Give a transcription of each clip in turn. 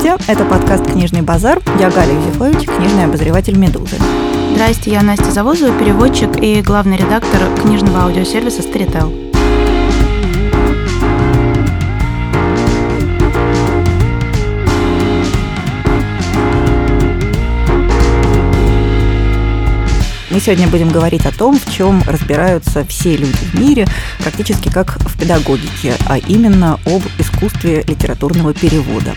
Здравствуйте, это подкаст «Книжный базар». Я Галя Юзефович, книжный обозреватель «Медузы». Здрасте, я Настя Завозова, переводчик и главный редактор книжного аудиосервиса Storytel. Мы сегодня будем говорить о том, в чем разбираются все люди в мире, практически как в педагогике, а именно об искусстве литературного перевода.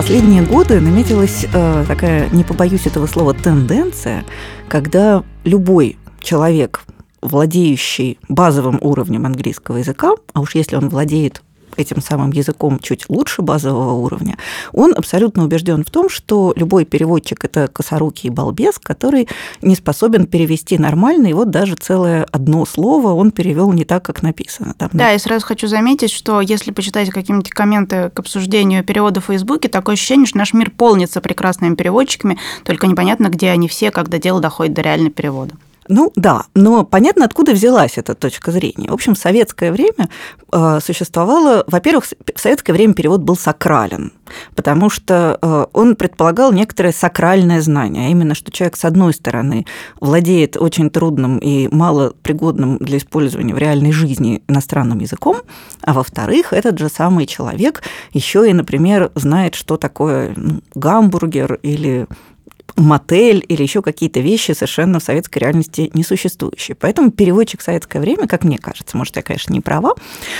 Последние годы наметилась э, такая, не побоюсь этого слова, тенденция, когда любой человек, владеющий базовым уровнем английского языка, а уж если он владеет этим самым языком чуть лучше базового уровня, он абсолютно убежден в том, что любой переводчик – это косорукий балбес, который не способен перевести нормально, и вот даже целое одно слово он перевел не так, как написано. Там, да, я сразу хочу заметить, что если почитать какие-нибудь комменты к обсуждению перевода в Фейсбуке, такое ощущение, что наш мир полнится прекрасными переводчиками, только непонятно, где они все, когда дело доходит до реального перевода. Ну да, но понятно, откуда взялась эта точка зрения. В общем, в советское время э, существовало, во-первых, в советское время перевод был сакрален, потому что э, он предполагал некоторое сакральное знание, а именно, что человек, с одной стороны, владеет очень трудным и малопригодным для использования в реальной жизни иностранным языком, а во-вторых, этот же самый человек еще и, например, знает, что такое ну, гамбургер или мотель или еще какие-то вещи совершенно в советской реальности несуществующие. Поэтому переводчик в советское время, как мне кажется, может, я, конечно, не права,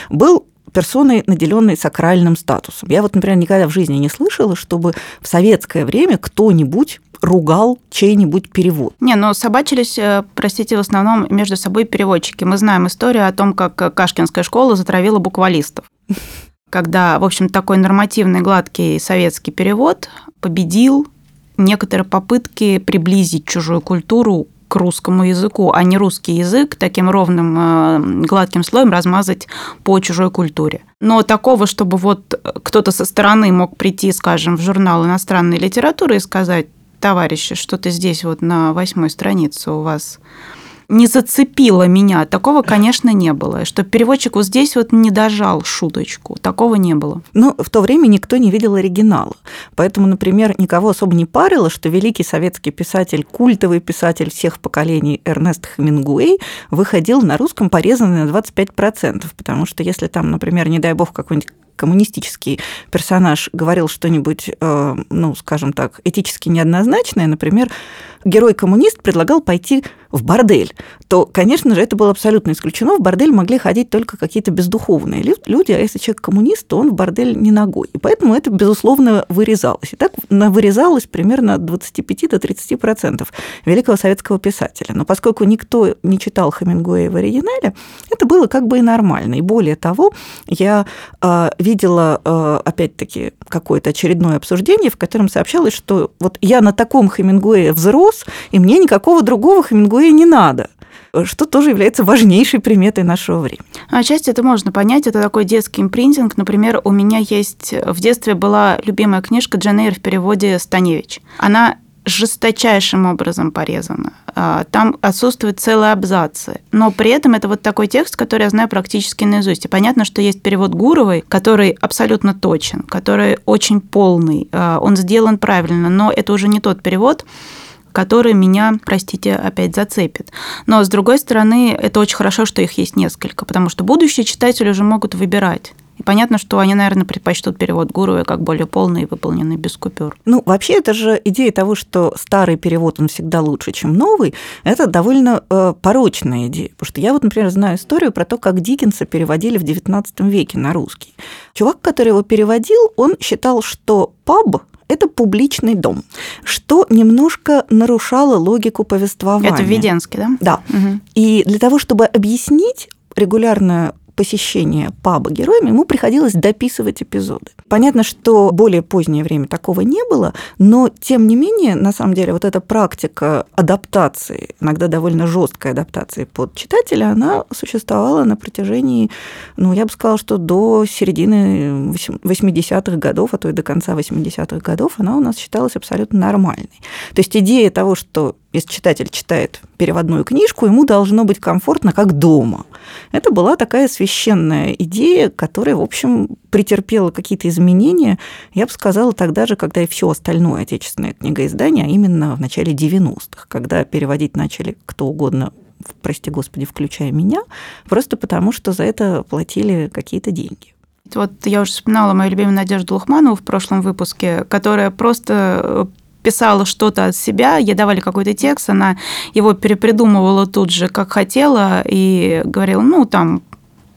был персоной, наделенной сакральным статусом. Я вот, например, никогда в жизни не слышала, чтобы в советское время кто-нибудь ругал чей-нибудь перевод. Не, но собачились, э, простите, в основном между собой переводчики. Мы знаем историю о том, как Кашкинская школа затравила буквалистов. Когда, в общем, такой нормативный, гладкий советский перевод победил некоторые попытки приблизить чужую культуру к русскому языку, а не русский язык таким ровным э, гладким слоем размазать по чужой культуре. Но такого, чтобы вот кто-то со стороны мог прийти, скажем, в журнал иностранной литературы и сказать, товарищи, что-то здесь вот на восьмой странице у вас не зацепило меня. Такого, конечно, не было. Что переводчик вот здесь вот не дожал шуточку. Такого не было. Ну, в то время никто не видел оригинала. Поэтому, например, никого особо не парило, что великий советский писатель, культовый писатель всех поколений Эрнест Хемингуэй выходил на русском порезанный на 25%. Потому что если там, например, не дай бог, какой-нибудь коммунистический персонаж говорил что-нибудь, э, ну, скажем так, этически неоднозначное, например, герой-коммунист предлагал пойти в бордель, то, конечно же, это было абсолютно исключено. В бордель могли ходить только какие-то бездуховные люди, а если человек коммунист, то он в бордель не ногой. И поэтому это, безусловно, вырезалось. И так вырезалось примерно от 25 до 30 процентов великого советского писателя. Но поскольку никто не читал Хемингуэя в оригинале, это было как бы и нормально. И более того, я э, видела, э, опять-таки, какое-то очередное обсуждение, в котором сообщалось, что вот я на таком Хемингуэе взрос, и мне никакого другого Хемингуэя не надо что тоже является важнейшей приметой нашего времени. Отчасти это можно понять, это такой детский импринтинг. Например, у меня есть в детстве была любимая книжка Джен в переводе Станевич. Она жесточайшим образом порезана. А, там отсутствуют целые абзацы. Но при этом это вот такой текст, который я знаю практически наизусть. И понятно, что есть перевод Гуровой, который абсолютно точен, который очень полный, а, он сделан правильно, но это уже не тот перевод, который меня, простите, опять зацепит. Но, с другой стороны, это очень хорошо, что их есть несколько, потому что будущие читатели уже могут выбирать. И понятно, что они, наверное, предпочтут перевод Гуруя как более полный и выполненный без купюр. Ну, вообще, это же идея того, что старый перевод, он всегда лучше, чем новый, это довольно э, порочная идея. Потому что я вот, например, знаю историю про то, как Диккенса переводили в XIX веке на русский. Чувак, который его переводил, он считал, что паб это публичный дом, что немножко нарушало логику повествования. Это в Веденске, да? Да. Угу. И для того, чтобы объяснить регулярное посещения паба героями, ему приходилось дописывать эпизоды. Понятно, что более позднее время такого не было, но тем не менее, на самом деле, вот эта практика адаптации, иногда довольно жесткой адаптации под читателя, она существовала на протяжении, ну, я бы сказала, что до середины 80-х годов, а то и до конца 80-х годов, она у нас считалась абсолютно нормальной. То есть идея того, что если читатель читает переводную книжку, ему должно быть комфортно, как дома – Это была такая священная идея, которая, в общем, претерпела какие-то изменения, я бы сказала, тогда же, когда и все остальное отечественное книгоиздание, а именно в начале 90-х, когда переводить начали кто угодно прости господи, включая меня, просто потому что за это платили какие-то деньги. Вот я уже вспоминала мою любимую Надежду Лухманову в прошлом выпуске, которая просто э, писала что-то от себя, ей давали какой-то текст, она его перепридумывала тут же, как хотела, и говорила, ну, там,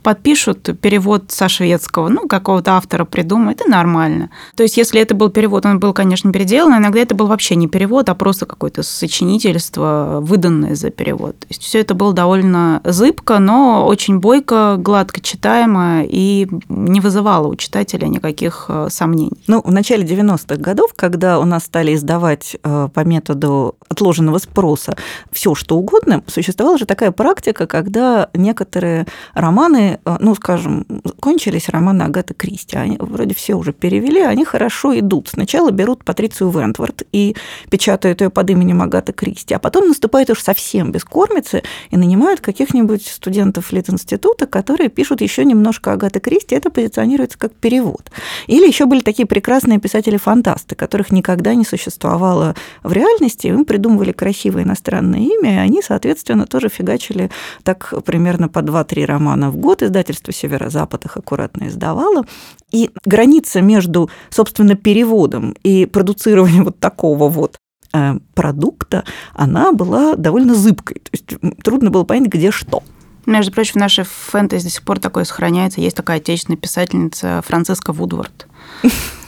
подпишут перевод со шведского, ну, какого-то автора придумают, и нормально. То есть, если это был перевод, он был, конечно, переделан, иногда это был вообще не перевод, а просто какое-то сочинительство, выданное за перевод. То есть, все это было довольно зыбко, но очень бойко, гладко читаемо и не вызывало у читателя никаких э, сомнений. Ну, в начале 90-х годов, когда у нас стали издавать э, по методу отложенного спроса все что угодно, существовала же такая практика, когда некоторые романы Э, ну, скажем, кончились романы Агаты Кристи, они вроде все уже перевели, они хорошо идут. Сначала берут Патрицию Вентворд и печатают ее под именем Агаты Кристи, а потом наступает уж совсем без кормицы и нанимают каких-нибудь студентов Лит-института, которые пишут еще немножко Агаты Кристи, это позиционируется как перевод. Или еще были такие прекрасные писатели-фантасты, которых никогда не существовало в реальности, им придумывали красивое иностранное имя, и они, соответственно, тоже фигачили так примерно по 2-3 романа в год, издательство «Северо-Запад» их аккуратно издавало. И граница между, собственно, переводом и продуцированием вот такого вот э, продукта, она была довольно зыбкой. То есть трудно было понять, где что. Между прочим, в нашей фэнтези до сих пор такое сохраняется. Есть такая отечественная писательница Франциска Вудвард.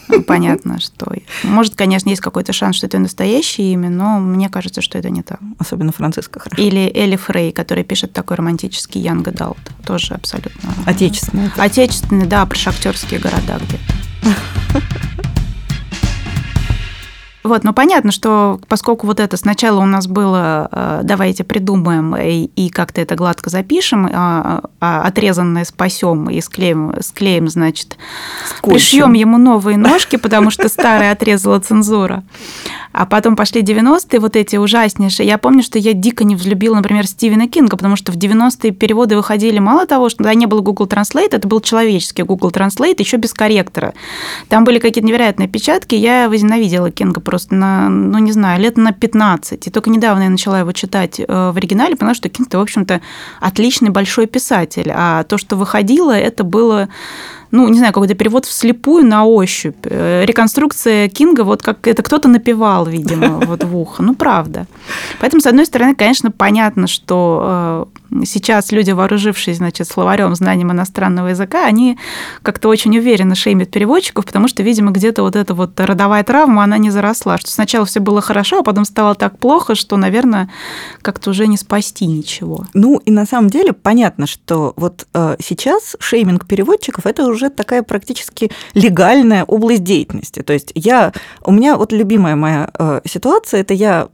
Ну, понятно, что... Может, конечно, есть какой-то шанс, что это настоящее имя, но мне кажется, что это не так. Особенно Франциска хорошо. Или Элли Фрей, которая пишет такой романтический Янг Далт. Тоже абсолютно... Отечественный. Отечественный, да, про шахтерские города где-то. Вот, ну понятно, что поскольку вот это сначала у нас было, э, давайте придумаем и, и как-то это гладко запишем, а, а отрезанное спасем и склеим, склеим значит, пришьем ему новые ножки, потому что старые отрезала цензура. А потом пошли 90-е, вот эти ужаснейшие. Я помню, что я дико не взлюбила, например, Стивена Кинга, потому что в 90-е переводы выходили мало того, что тогда не было Google Translate, это был человеческий Google Translate, еще без корректора. Там были какие-то невероятные печатки, я возненавидела Кинга просто на, ну, не знаю, лет на 15. И только недавно я начала его читать э, в оригинале, поняла, что Кинг-то, в общем-то, отличный большой писатель. А то, что выходило, это было ну, не знаю, какой-то перевод вслепую на ощупь. Э, реконструкция Кинга, вот как это кто-то напевал, видимо, вот в ухо. Ну, правда. Поэтому, с одной стороны, конечно, понятно, что э, сейчас люди, вооружившись, значит, словарем, знанием иностранного языка, они как-то очень уверенно шеймят переводчиков, потому что, видимо, где-то вот эта вот родовая травма, она не заросла, что сначала все было хорошо, а потом стало так плохо, что, наверное, как-то уже не спасти ничего. Ну, и на самом деле понятно, что вот э, сейчас шейминг переводчиков – это уже такая практически легальная область деятельности. То есть я, у меня вот любимая моя э, ситуация – это я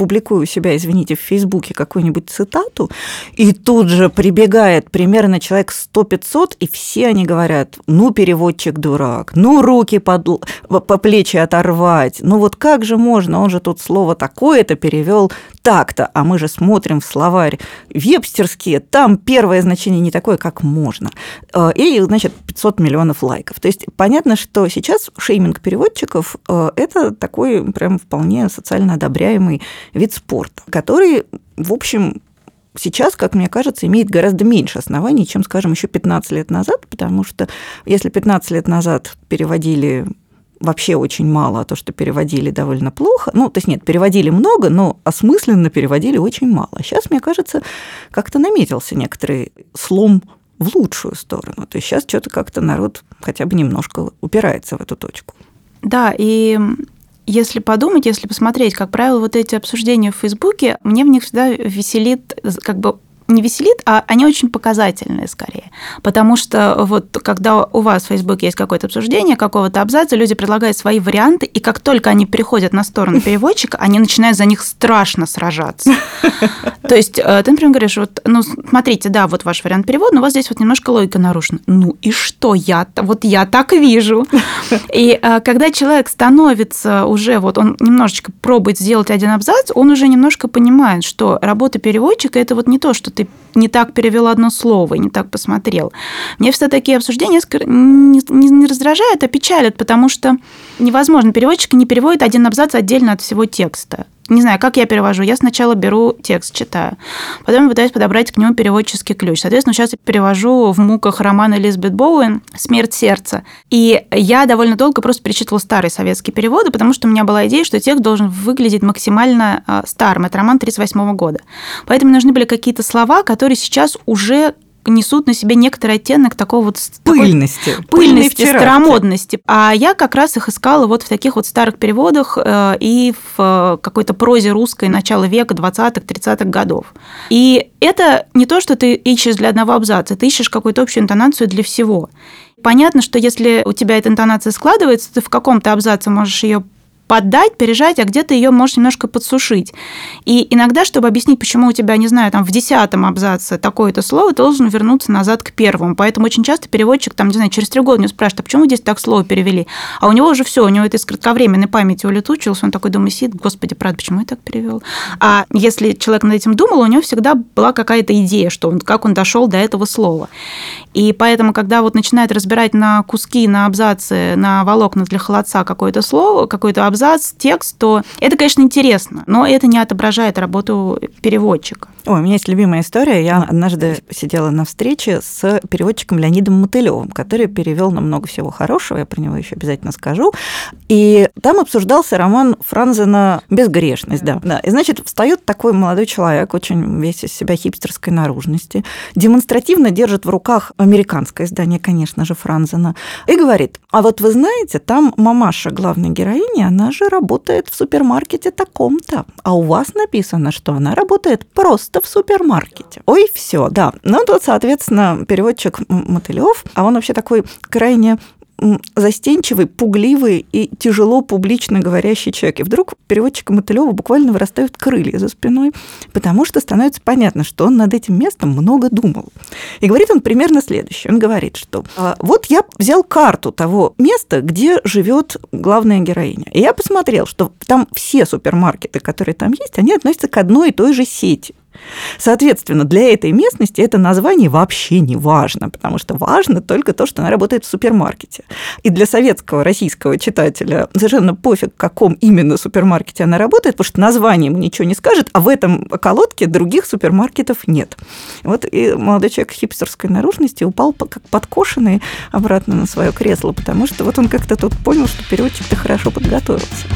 публикую у себя, извините, в Фейсбуке какую-нибудь цитату, и тут же прибегает примерно человек 100-500, и все они говорят, ну, переводчик дурак, ну, руки под, по плечи оторвать, ну, вот как же можно, он же тут слово такое-то перевел так-то, а мы же смотрим в словарь вебстерские, там первое значение не такое, как можно. Э, и, значит, 500 миллионов лайков. То есть понятно, что сейчас шейминг переводчиков э, – это такой прям вполне социально одобряемый вид спорта, который, в общем, сейчас, как мне кажется, имеет гораздо меньше оснований, чем, скажем, еще 15 лет назад, потому что если 15 лет назад переводили вообще очень мало, а то, что переводили довольно плохо. Ну, то есть нет, переводили много, но осмысленно переводили очень мало. Сейчас, мне кажется, как-то наметился некоторый слом в лучшую сторону. То есть сейчас что-то как-то народ хотя бы немножко упирается в эту точку. Да, и если подумать, если посмотреть, как правило, вот эти обсуждения в Фейсбуке, мне в них всегда веселит как бы не веселит, а они очень показательные скорее. Потому что вот когда у вас в Facebook есть какое-то обсуждение какого-то абзаца, люди предлагают свои варианты, и как только они переходят на сторону переводчика, они начинают за них страшно сражаться. То есть э, ты, например, говоришь, вот, ну, смотрите, да, вот ваш вариант перевода, но у вас здесь вот немножко логика нарушена. Ну и что я? Вот я так вижу. И э, когда человек становится уже, вот он немножечко пробует сделать один абзац, он уже немножко понимает, что работа переводчика – это вот не то, что ты ты не так перевел одно слово, не так посмотрел. Мне все такие обсуждения не, не, не раздражают, а печалят, потому что невозможно. Переводчик не переводит один абзац отдельно от всего текста не знаю, как я перевожу. Я сначала беру текст, читаю. Потом пытаюсь подобрать к нему переводческий ключ. Соответственно, сейчас я перевожу в муках роман Элизабет Боуэн «Смерть сердца». И я довольно долго просто перечитывала старые советские переводы, потому что у меня была идея, что текст должен выглядеть максимально а, старым. Это роман 1938 года. Поэтому нужны были какие-то слова, которые сейчас уже несут на себе некоторый оттенок такого вот пыльности, такой, пыльности, старомодности. А я как раз их искала вот в таких вот старых переводах э, и в какой-то прозе русской начала века 20-х, 30-х годов. И это не то, что ты ищешь для одного абзаца, ты ищешь какую-то общую интонацию для всего. Понятно, что если у тебя эта интонация складывается, ты в каком-то абзаце можешь ее поддать, пережать, а где-то ее можешь немножко подсушить. И иногда, чтобы объяснить, почему у тебя, не знаю, там в десятом абзаце такое-то слово, ты должен вернуться назад к первому. Поэтому очень часто переводчик, там, не знаю, через три года не спрашивает, а почему здесь так слово перевели? А у него уже все, у него это из кратковременной памяти улетучилось, он такой думает, сидит, господи, правда, почему я так перевел? А если человек над этим думал, у него всегда была какая-то идея, что он, как он дошел до этого слова. И поэтому, когда вот начинает разбирать на куски, на абзацы, на волокна для холодца какое-то слово, какой-то абзац, текст, то это, конечно, интересно, но это не отображает работу переводчика. Ой, у меня есть любимая история. Я однажды сидела на встрече с переводчиком Леонидом Мотылевым, который перевел нам много всего хорошего, я про него еще обязательно скажу. И там обсуждался роман Франзена «Безгрешность». Да. Да. И, значит, встает такой молодой человек, очень весь из себя хипстерской наружности, демонстративно держит в руках американское издание, конечно же, Франзена, и говорит, а вот вы знаете, там мамаша главной героини, она же работает в супермаркете таком-то, а у вас написано, что она работает просто в супермаркете. Ой, все, да. Ну, тут, соответственно, переводчик Мотылев, а он вообще такой крайне застенчивый, пугливый и тяжело публично говорящий человек. И вдруг переводчика Мотылева буквально вырастают крылья за спиной, потому что становится понятно, что он над этим местом много думал. И говорит он примерно следующее. Он говорит, что «А, вот я взял карту того места, где живет главная героиня. И я посмотрел, что там все супермаркеты, которые там есть, они относятся к одной и той же сети. Соответственно, для этой местности это название вообще не важно, потому что важно только то, что она работает в супермаркете. И для советского российского читателя совершенно пофиг, в каком именно супермаркете она работает, потому что название ему ничего не скажет, а в этом колодке других супермаркетов нет. Вот и молодой человек хипстерской наружности упал как подкошенный обратно на свое кресло, потому что вот он как-то тут понял, что переводчик-то хорошо подготовился.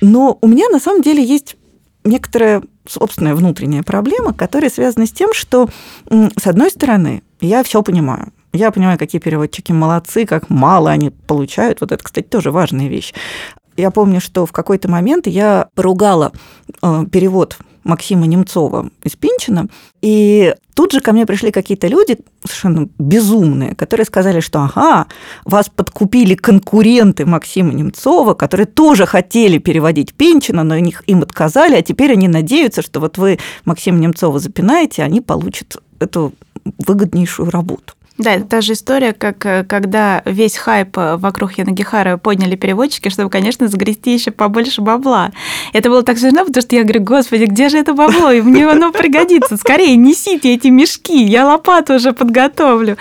Но у меня на самом деле есть некоторая собственная внутренняя проблема, которая связана с тем, что, с одной стороны, я все понимаю. Я понимаю, какие переводчики молодцы, как мало они получают. Вот это, кстати, тоже важная вещь. Я помню, что в какой-то момент я поругала э, перевод Максима Немцова из Пинчина, и тут же ко мне пришли какие-то люди совершенно безумные, которые сказали, что ага, вас подкупили конкуренты Максима Немцова, которые тоже хотели переводить Пинчина, но них им отказали, а теперь они надеются, что вот вы Максима Немцова запинаете, они получат эту выгоднейшую работу. Да, это та же история, как э, когда весь хайп э, вокруг Янагихара подняли переводчики, чтобы, конечно, загрести еще побольше бабла. Это было так смешно, потому что я говорю, господи, где же это бабло? И мне оно пригодится. Скорее, несите эти мешки, я лопату уже подготовлю.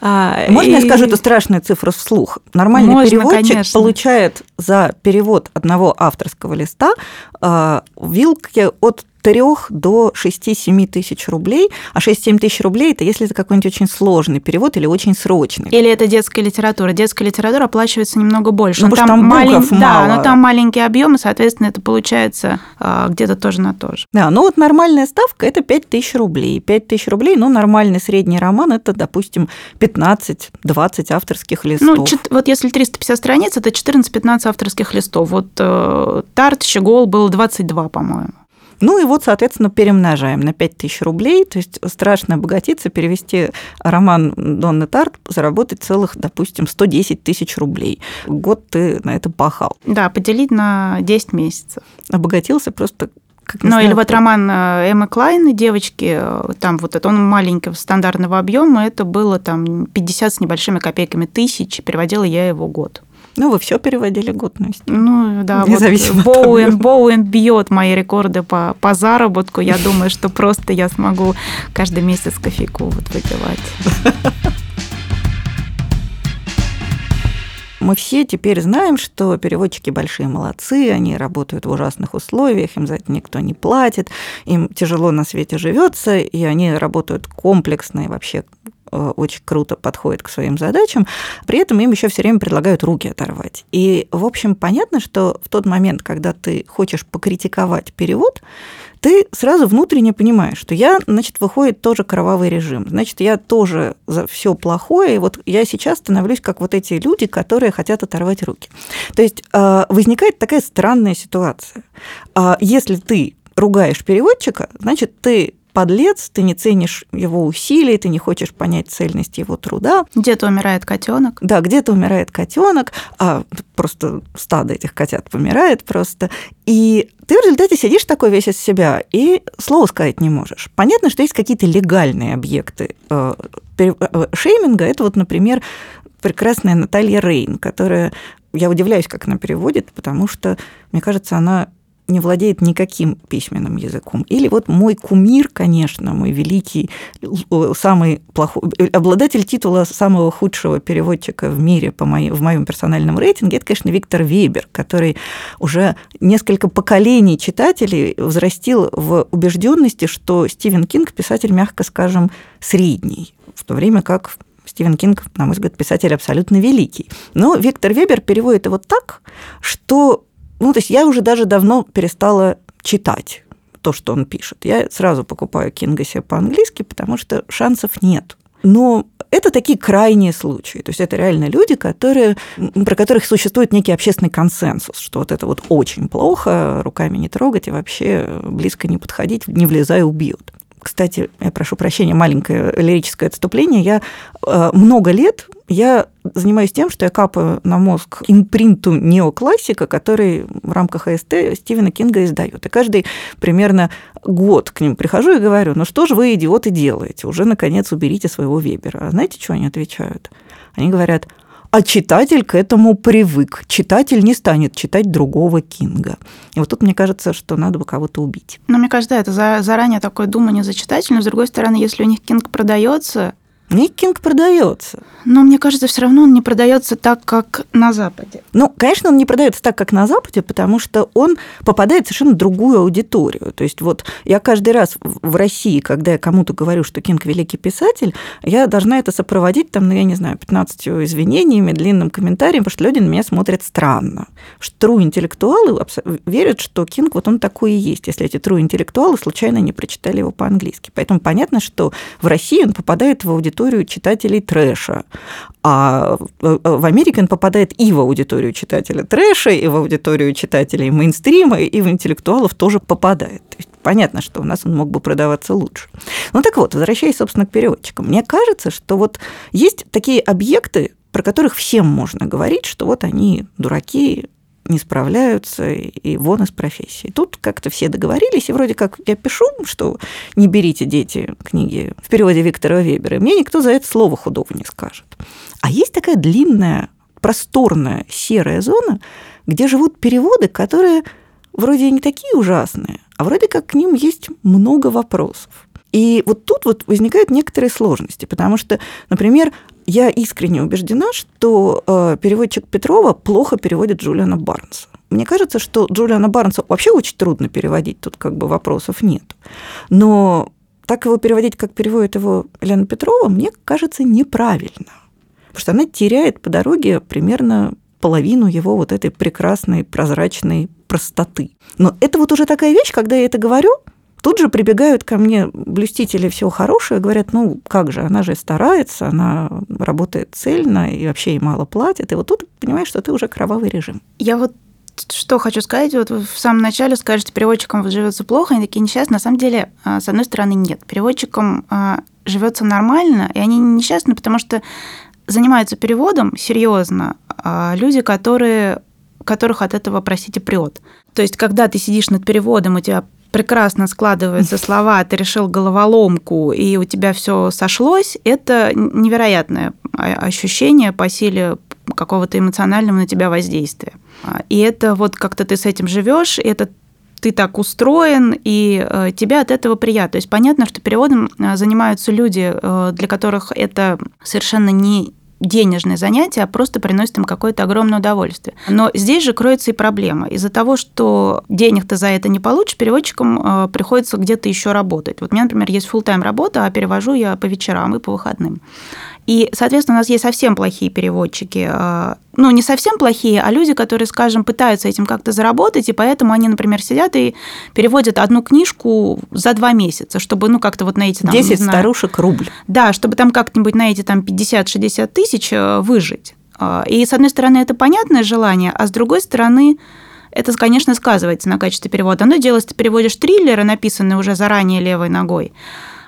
А, Можно и... я скажу эту страшную цифру вслух? Нормальный Можно, переводчик конечно. получает за перевод одного авторского листа э, вилки от 3 до 6-7 тысяч рублей, а 6-7 тысяч рублей – это если это какой-нибудь очень сложный перевод или очень срочный. Или это детская литература. Детская литература оплачивается немного больше. Ну, потому там, там малень... мало. Да, но там маленький объем, и, соответственно, это получается а, где-то тоже на то же. Да, ну вот нормальная ставка – это 5 тысяч рублей. 5 тысяч рублей, ну, нормальный средний роман – это, допустим, 15-20 авторских листов. Ну, вот если 350 страниц, это 14-15 авторских листов. Вот э, Тарт, Щегол было 22, по-моему. Ну и вот, соответственно, перемножаем на 5000 рублей. То есть страшно обогатиться, перевести роман Донны Тарт, заработать целых, допустим, 110 тысяч рублей. Год ты на это пахал. Да, поделить на 10 месяцев. Обогатился просто как ну, или вот роман э, Эммы Клайн «Девочки», э, там вот это, он маленького стандартного объема, это было там 50 с небольшими копейками тысяч, переводила я его год. Ну, вы все переводили годность. Ну, да, Независимо вот Боуэн, Боуэн бьет мои рекорды по, по заработку. Я думаю, что просто я смогу каждый месяц кофейку вот выпивать. Мы все теперь знаем, что переводчики большие молодцы, они работают в ужасных условиях, им за это никто не платит, им тяжело на свете живется, и они работают комплексно и вообще очень круто подходят к своим задачам, при этом им еще все время предлагают руки оторвать. И, в общем, понятно, что в тот момент, когда ты хочешь покритиковать перевод, ты сразу внутренне понимаешь, что я, значит, выходит тоже кровавый режим, значит, я тоже за все плохое, и вот я сейчас становлюсь как вот эти люди, которые хотят оторвать руки. То есть э, возникает такая странная ситуация. А если ты ругаешь переводчика, значит, ты подлец, ты не ценишь его усилий, ты не хочешь понять цельность его труда. Где-то умирает котенок. Да, где-то умирает котенок, а просто стадо этих котят помирает просто. И ты в результате сидишь такой весь из себя и слова сказать не можешь. Понятно, что есть какие-то легальные объекты э, э, шейминга. Это вот, например, прекрасная Наталья Рейн, которая я удивляюсь, как она переводит, потому что, мне кажется, она не владеет никаким письменным языком. Или вот мой кумир, конечно, мой великий, самый плохой, обладатель титула самого худшего переводчика в мире по моей, в моем персональном рейтинге, это, конечно, Виктор Вебер, который уже несколько поколений читателей взрастил в убежденности, что Стивен Кинг писатель, мягко скажем, средний, в то время как Стивен Кинг, на мой взгляд, писатель абсолютно великий. Но Виктор Вебер переводит его так, что ну, то есть я уже даже давно перестала читать то, что он пишет. Я сразу покупаю Кинга себе по-английски, потому что шансов нет. Но это такие крайние случаи. То есть это реально люди, которые, про которых существует некий общественный консенсус, что вот это вот очень плохо, руками не трогать и вообще близко не подходить, не влезая, убьют. Кстати, я прошу прощения, маленькое лирическое отступление. Я э, много лет я занимаюсь тем, что я капаю на мозг импринту неоклассика, который в рамках АСТ Стивена Кинга издает. И каждый примерно год к ним прихожу и говорю, ну что же вы, идиоты, делаете? Уже, наконец, уберите своего Вебера. А знаете, что они отвечают? Они говорят, а читатель к этому привык. Читатель не станет читать другого Кинга. И вот тут мне кажется, что надо бы кого-то убить. Ну, мне кажется, да, это заранее такое думание за читателя, но с другой стороны, если у них Кинг продается, Никинг продается. Но мне кажется, все равно он не продается так, как на Западе. Ну, конечно, он не продается так, как на Западе, потому что он попадает в совершенно другую аудиторию. То есть вот я каждый раз в России, когда я кому-то говорю, что Кинг великий писатель, я должна это сопроводить, там, ну, я не знаю, 15 извинениями, длинным комментарием, потому что люди на меня смотрят странно. Что true интеллектуалы верят, что Кинг вот он такой и есть, если эти true интеллектуалы случайно не прочитали его по-английски. Поэтому понятно, что в России он попадает в аудиторию аудиторию читателей трэша. А в Америке он попадает и в аудиторию читателя трэша, и в аудиторию читателей мейнстрима, и в интеллектуалов тоже попадает. То есть понятно, что у нас он мог бы продаваться лучше. Ну так вот, возвращаясь, собственно, к переводчикам. Мне кажется, что вот есть такие объекты, про которых всем можно говорить, что вот они дураки, не справляются и вон из профессии. Тут как-то все договорились, и вроде как я пишу, что не берите дети книги в переводе Виктора Вебера, и мне никто за это слово худого не скажет. А есть такая длинная, просторная серая зона, где живут переводы, которые вроде не такие ужасные, а вроде как к ним есть много вопросов. И вот тут вот возникают некоторые сложности, потому что, например, я искренне убеждена, что э, переводчик Петрова плохо переводит Джулиана Барнса. Мне кажется, что Джулиана Барнса вообще очень трудно переводить, тут как бы вопросов нет. Но так его переводить, как переводит его Елена Петрова, мне кажется неправильно. Потому что она теряет по дороге примерно половину его вот этой прекрасной, прозрачной простоты. Но это вот уже такая вещь, когда я это говорю, Тут же прибегают ко мне блюстители всего хорошего и говорят, ну как же, она же старается, она работает цельно и вообще ей мало платят. И вот тут понимаешь, что ты уже кровавый режим. Я вот что хочу сказать, вот вы в самом начале скажете, переводчикам живется плохо, они такие несчастные. На самом деле, а, с одной стороны, нет. Переводчикам а, живется нормально, и они несчастны, потому что занимаются переводом серьезно а, люди, которые которых от этого, простите, прет. То есть, когда ты сидишь над переводом, у тебя прекрасно складываются слова, ты решил головоломку, и у тебя все сошлось, это невероятное ощущение по силе какого-то эмоционального на тебя воздействия. А, и это вот как-то ты с этим живешь, это ты так устроен, и э, тебе от этого приятно. То есть понятно, что переводом э, занимаются люди, э, для которых это совершенно не денежное занятие, а просто приносит им какое-то огромное удовольствие. Но здесь же кроется и проблема. Из-за того, что денег ты за это не получишь, переводчикам э, приходится где-то еще работать. Вот у меня, например, есть full тайм работа, а перевожу я по вечерам и по выходным. И, соответственно, у нас есть совсем плохие переводчики. А, ну, не совсем плохие, а люди, которые, скажем, пытаются этим как-то заработать, и поэтому они, например, сидят и переводят одну книжку за два месяца, чтобы, ну, как-то вот на эти... Там, 10 старушек рубль. Да, чтобы там как-нибудь на эти там 50-60 тысяч э, выжить. А, и, с одной стороны, это понятное желание, а с другой стороны, это, конечно, сказывается на качестве перевода. Одно дело, если ты переводишь триллеры, написанные уже заранее левой ногой,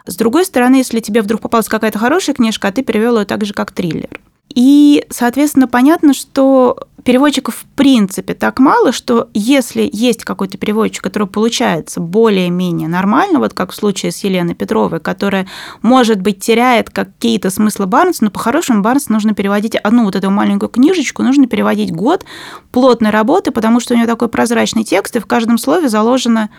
с другой стороны, если тебе вдруг попалась какая-то хорошая книжка, а ты перевел ее так же, как триллер. И, соответственно, понятно, что переводчиков в принципе так мало, что если есть какой-то переводчик, который получается более-менее нормально, вот как в случае с Еленой Петровой, которая, может быть, теряет какие-то смыслы Барнса, но по-хорошему Барнс нужно переводить одну вот эту маленькую книжечку, нужно переводить год плотной работы, потому что у нее такой прозрачный текст, и в каждом слове заложено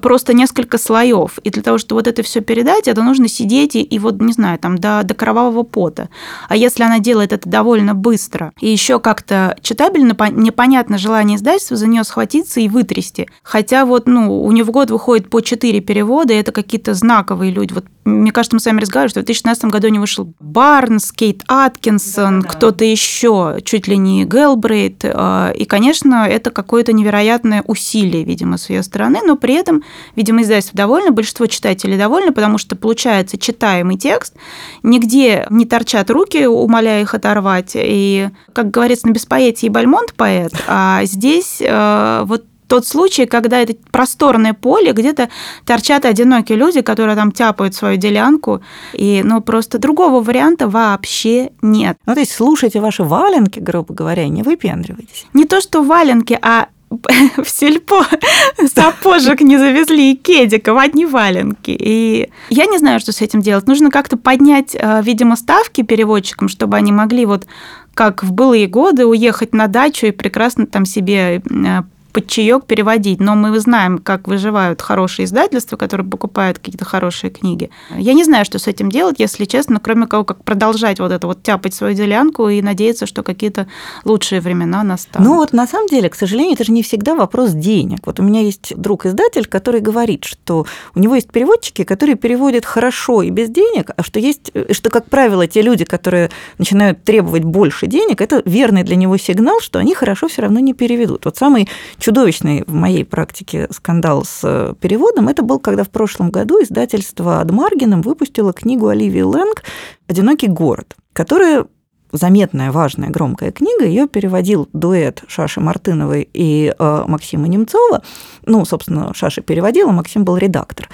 просто несколько слоев. И для того, чтобы вот это все передать, это нужно сидеть и, и вот, не знаю, там до, до кровавого пота. А если она делает это довольно быстро и еще как-то читабельно, непонятно желание издательства за нее схватиться и вытрясти. Хотя вот, ну, у нее в год выходит по 4 перевода, и это какие-то знаковые люди. Вот мне кажется, мы с вами разговаривали, что в 2016 году не вышел Барнс, Кейт Аткинсон, да. кто-то еще, чуть ли не Гелбрейт. А, и, конечно, это какое-то невероятное усилие, видимо, с ее стороны, но при этом, видимо, издательство довольно, большинство читателей довольны, потому что получается читаемый текст, нигде не торчат руки, умоляя их оторвать. И, как говорится, на беспоэтии Бальмонт поэт, а здесь а, вот тот случай, когда это просторное поле, где-то торчат одинокие люди, которые там тяпают свою делянку, и, ну, просто другого варианта вообще нет. Ну, то есть слушайте ваши валенки, грубо говоря, не выпендривайтесь. Не то, что валенки, а в сельпо сапожек не завезли и кедиков, одни валенки. И я не знаю, что с этим делать. Нужно как-то поднять, э, видимо, ставки переводчикам, чтобы они могли вот как в былые годы уехать на дачу и прекрасно там себе э, под чаек переводить. Но мы знаем, как выживают хорошие издательства, которые покупают какие-то хорошие книги. Я не знаю, что с этим делать, если честно, кроме того, как продолжать вот это вот тяпать свою делянку и надеяться, что какие-то лучшие времена настанут. Ну вот на самом деле, к сожалению, это же не всегда вопрос денег. Вот у меня есть друг-издатель, который говорит, что у него есть переводчики, которые переводят хорошо и без денег, а что есть, что, как правило, те люди, которые начинают требовать больше денег, это верный для него сигнал, что они хорошо все равно не переведут. Вот самый чудовищный в моей практике скандал с э, переводом, это был, когда в прошлом году издательство Адмаргином выпустило книгу Оливии Лэнг «Одинокий город», которая заметная, важная, громкая книга. Ее переводил дуэт Шаши Мартыновой и э, Максима Немцова. Ну, собственно, Шаша переводила, Максим был редактор.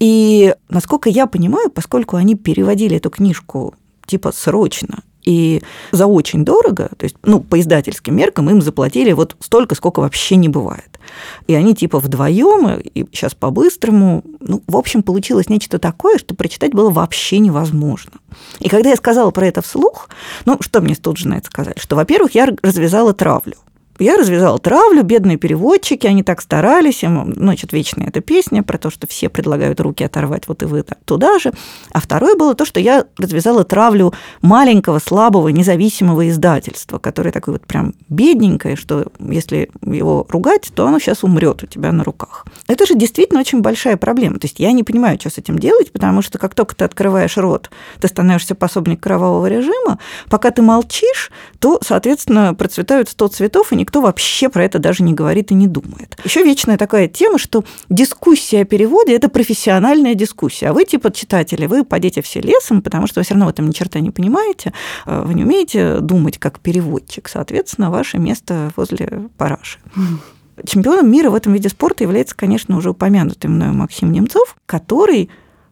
И, насколько я понимаю, поскольку они переводили эту книжку типа срочно и за очень дорого, то есть, ну, по издательским меркам им заплатили вот столько, сколько вообще не бывает. И они типа вдвоем, и сейчас по-быстрому, ну, в общем, получилось нечто такое, что прочитать было вообще невозможно. И когда я сказала про это вслух, ну, что мне тут же на это сказать? Что, во-первых, я развязала травлю. Я развязала травлю, бедные переводчики, они так старались, им, значит, вечная эта песня про то, что все предлагают руки оторвать, вот и вы туда же. А второе было то, что я развязала травлю маленького, слабого, независимого издательства, которое такое вот прям бедненькое, что если его ругать, то оно сейчас умрет у тебя на руках. Это же действительно очень большая проблема. То есть я не понимаю, что с этим делать, потому что как только ты открываешь рот, ты становишься пособник кровавого режима, пока ты молчишь, то, соответственно, процветают сто цветов, и никто вообще про это даже не говорит и не думает. Еще вечная такая тема, что дискуссия о переводе – это профессиональная дискуссия. А вы, типа читатели, вы пойдете все лесом, потому что вы все равно в этом ни черта не понимаете, э, вы не умеете думать как переводчик. Соответственно, ваше место возле параши. Чемпионом мира в этом виде спорта является, конечно, уже упомянутый мною Максим Немцов, который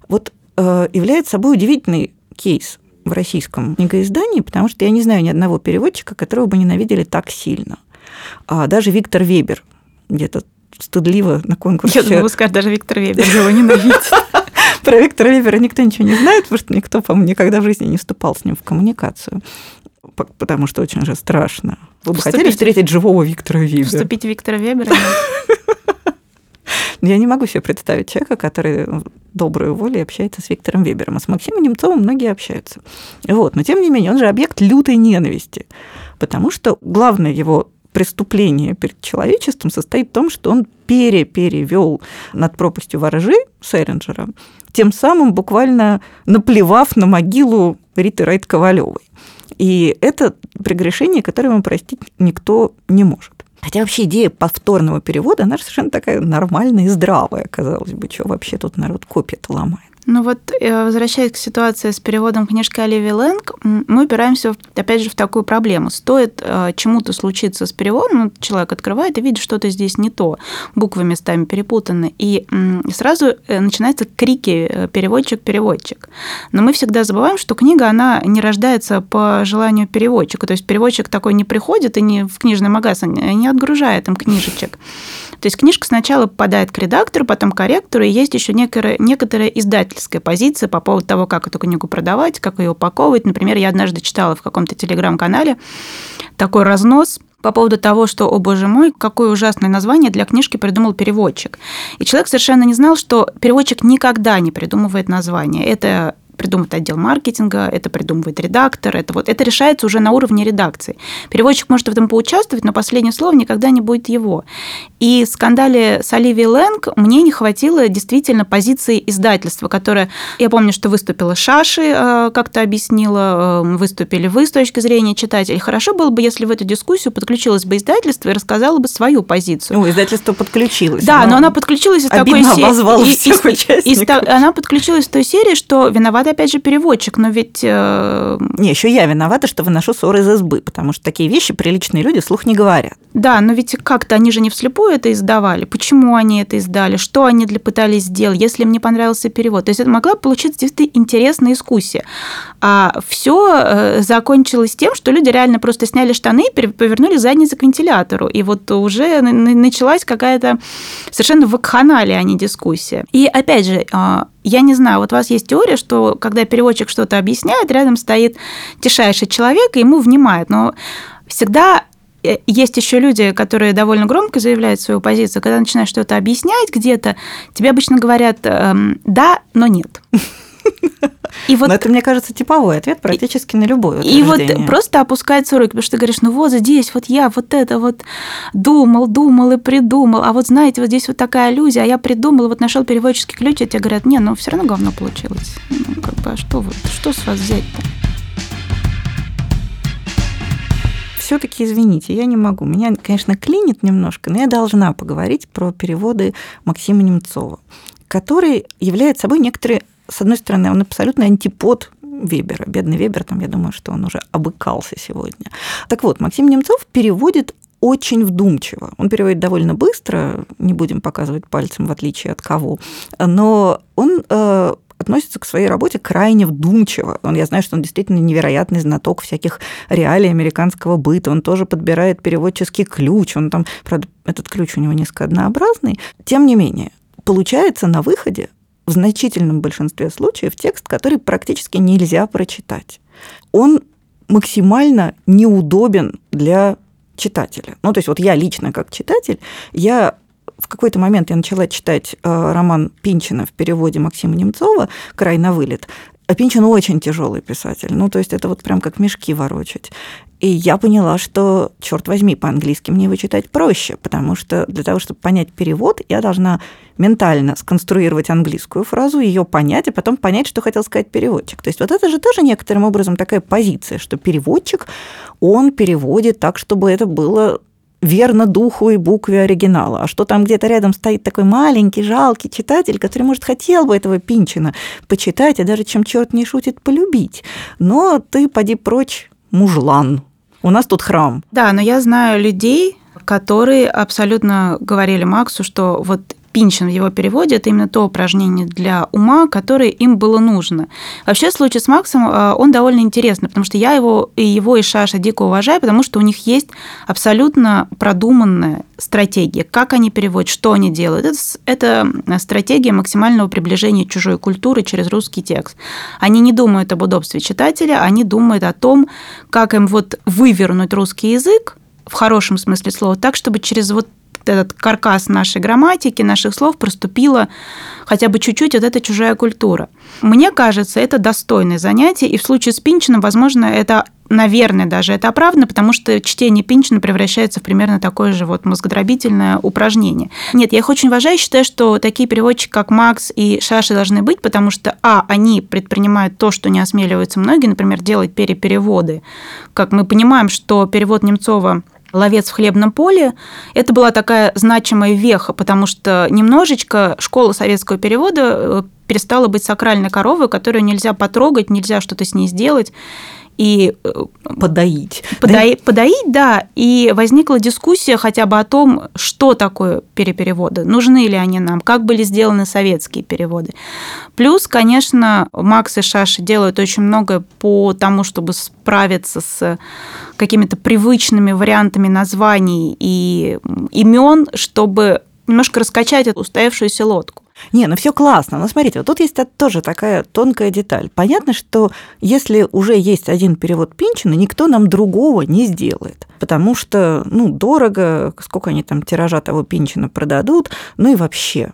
вот э, является собой удивительный кейс в российском книгоиздании, потому что я не знаю ни одного переводчика, которого бы ненавидели так сильно. А даже Виктор Вебер где-то стыдливо на конкурсе. Я думаю, скажет, даже Виктор Вебер его ненавидит. Про Виктора Вебера никто ничего не знает, потому что никто, по-моему, никогда в жизни не вступал с ним в коммуникацию. потому что очень же страшно. Вы бы Вступить... хотели встретить живого Виктора Вебера? Вступить в Виктора Вебера? Я не могу себе представить человека, который добрую волю общается с Виктором Вебером. А с Максимом Немцовым многие общаются. Вот. Но, тем не менее, он же объект лютой ненависти. Потому что главное его преступление перед человечеством состоит в том, что он пере-перевел над пропастью ворожи Сэринджера, тем самым буквально наплевав на могилу Риты Райт Ковалевой. И это прегрешение, которое ему простить никто не может. Хотя вообще идея повторного перевода, она же совершенно такая нормальная и здравая, казалось бы, что вообще тут народ копит ломает. Ну вот, э, возвращаясь к ситуации с переводом книжки Оливии Лэнг, мы упираемся, опять же, в такую проблему. Стоит э, чему-то случиться с переводом, ну, человек открывает и видит, что-то здесь не то, буквы местами перепутаны, и сразу э, начинаются крики «переводчик-переводчик». Но мы всегда забываем, что книга, она не рождается по желанию переводчика. То есть переводчик такой не приходит и не в книжный магазин, не отгружает им книжечек. То есть книжка сначала попадает к редактору, потом к корректору, и есть еще некоторая, некоторая издательская позиция по поводу того, как эту книгу продавать, как ее упаковывать. Например, я однажды читала в каком-то телеграм-канале такой разнос по поводу того, что, о боже мой, какое ужасное название для книжки придумал переводчик. И человек совершенно не знал, что переводчик никогда не придумывает название. Это придумывает отдел маркетинга, это придумывает редактор, это вот это решается уже на уровне редакции. Переводчик может в этом поучаствовать, но последнее слово никогда не будет его. И в скандале с Оливией Лэнг мне не хватило действительно позиции издательства, которое, я помню, что выступила Шаши, э, как-то объяснила, э, выступили вы с точки зрения читателей. Хорошо было бы, если в эту дискуссию подключилось бы издательство и рассказало бы свою позицию. Ну, издательство подключилось. Да, но, но она подключилась из такой серии. Она подключилась в той серии, что виноват опять же, переводчик, но ведь... Э... Не, еще я виновата, что выношу ссоры из избы, потому что такие вещи приличные люди слух не говорят. Да, но ведь как-то они же не вслепую это издавали. Почему они это издали? Что они для пытались сделать, если им не понравился перевод? То есть это могла получиться действительно интересная дискуссия. А все э, закончилось тем, что люди реально просто сняли штаны и повернули задницы к вентилятору. И вот уже началась какая-то совершенно вакханалия, а не дискуссия. И опять же, а, я не знаю, вот у вас есть теория, что когда переводчик что-то объясняет, рядом стоит тишайший человек и ему внимает. Но всегда есть еще люди, которые довольно громко заявляют свою позицию. Когда начинаешь что-то объяснять где-то, тебе обычно говорят эм, «да, но нет». И вот, Но это, мне кажется, типовой ответ практически на любой И вот просто опускается руки, потому что ты говоришь, ну вот здесь вот я вот это вот думал, думал и придумал, а вот знаете, вот здесь вот такая аллюзия, а я придумал, вот нашел переводческий ключ, и тебе говорят, не, ну все равно говно получилось. Ну, как бы, а что, вы, что с вас взять-то? Все-таки извините, я не могу. Меня, конечно, клинит немножко, но я должна поговорить про переводы Максима Немцова, который является собой некоторые с одной стороны, он абсолютно антипод Вебера. Бедный Вебер, там, я думаю, что он уже обыкался сегодня. Так вот, Максим Немцов переводит очень вдумчиво. Он переводит довольно быстро, не будем показывать пальцем, в отличие от кого, но он э, относится к своей работе крайне вдумчиво. Он, я знаю, что он действительно невероятный знаток всяких реалий американского быта. Он тоже подбирает переводческий ключ. Он там, правда, этот ключ у него несколько однообразный. Тем не менее, получается на выходе в значительном большинстве случаев текст, который практически нельзя прочитать. Он максимально неудобен для читателя. Ну, то есть вот я лично как читатель, я в какой-то момент я начала читать э, роман Пинчина в переводе Максима Немцова «Край на вылет». А Пинчин очень тяжелый писатель. Ну, то есть это вот прям как мешки ворочать. И я поняла, что, черт возьми, по-английски мне его читать проще, потому что для того, чтобы понять перевод, я должна ментально сконструировать английскую фразу, ее понять, а потом понять, что хотел сказать переводчик. То есть вот это же тоже некоторым образом такая позиция, что переводчик, он переводит так, чтобы это было верно духу и букве оригинала. А что там где-то рядом стоит такой маленький, жалкий читатель, который, может, хотел бы этого Пинчина почитать, и даже чем черт не шутит, полюбить. Но ты поди прочь, мужлан, у нас тут храм. Да, но я знаю людей, которые абсолютно говорили Максу, что вот Пинчин в его переводе – это именно то упражнение для ума, которое им было нужно. Вообще, случай с Максом, э, он довольно интересный, потому что я его и его, и Шаша дико уважаю, потому что у них есть абсолютно продуманная стратегия, как они переводят, что они делают. Это, это стратегия максимального приближения чужой культуры через русский текст. Они не думают об удобстве читателя, они думают о том, как им вот вывернуть русский язык, в хорошем смысле слова, так, чтобы через вот этот каркас нашей грамматики, наших слов проступила хотя бы чуть-чуть вот эта чужая культура. Мне кажется, это достойное занятие, и в случае с Пинчином, возможно, это наверное, даже это оправдано, потому что чтение Пинчина превращается в примерно такое же вот мозгодробительное упражнение. Нет, я их очень уважаю, считаю, что такие переводчики, как Макс и Шаши, должны быть, потому что, а, они предпринимают то, что не осмеливаются многие, например, делать перепереводы. Как мы понимаем, что перевод Немцова ловец в хлебном поле. Это была такая значимая веха, потому что немножечко школа советского перевода э, перестала быть сакральной коровой, которую нельзя потрогать, нельзя что-то с ней сделать и э, подоить. Подои, да? Подоить, да. И возникла дискуссия хотя бы о том, что такое перепереводы, нужны ли они нам, как были сделаны советские переводы. Плюс, конечно, Макс и Шаша делают очень многое по тому, чтобы справиться с какими-то привычными вариантами названий и имен, чтобы немножко раскачать эту устоявшуюся лодку. Не, ну все классно. Но смотрите, вот тут есть тоже такая тонкая деталь. Понятно, что если уже есть один перевод Пинчина, никто нам другого не сделает. Потому что, ну, дорого, сколько они там тиража того Пинчина продадут, ну и вообще,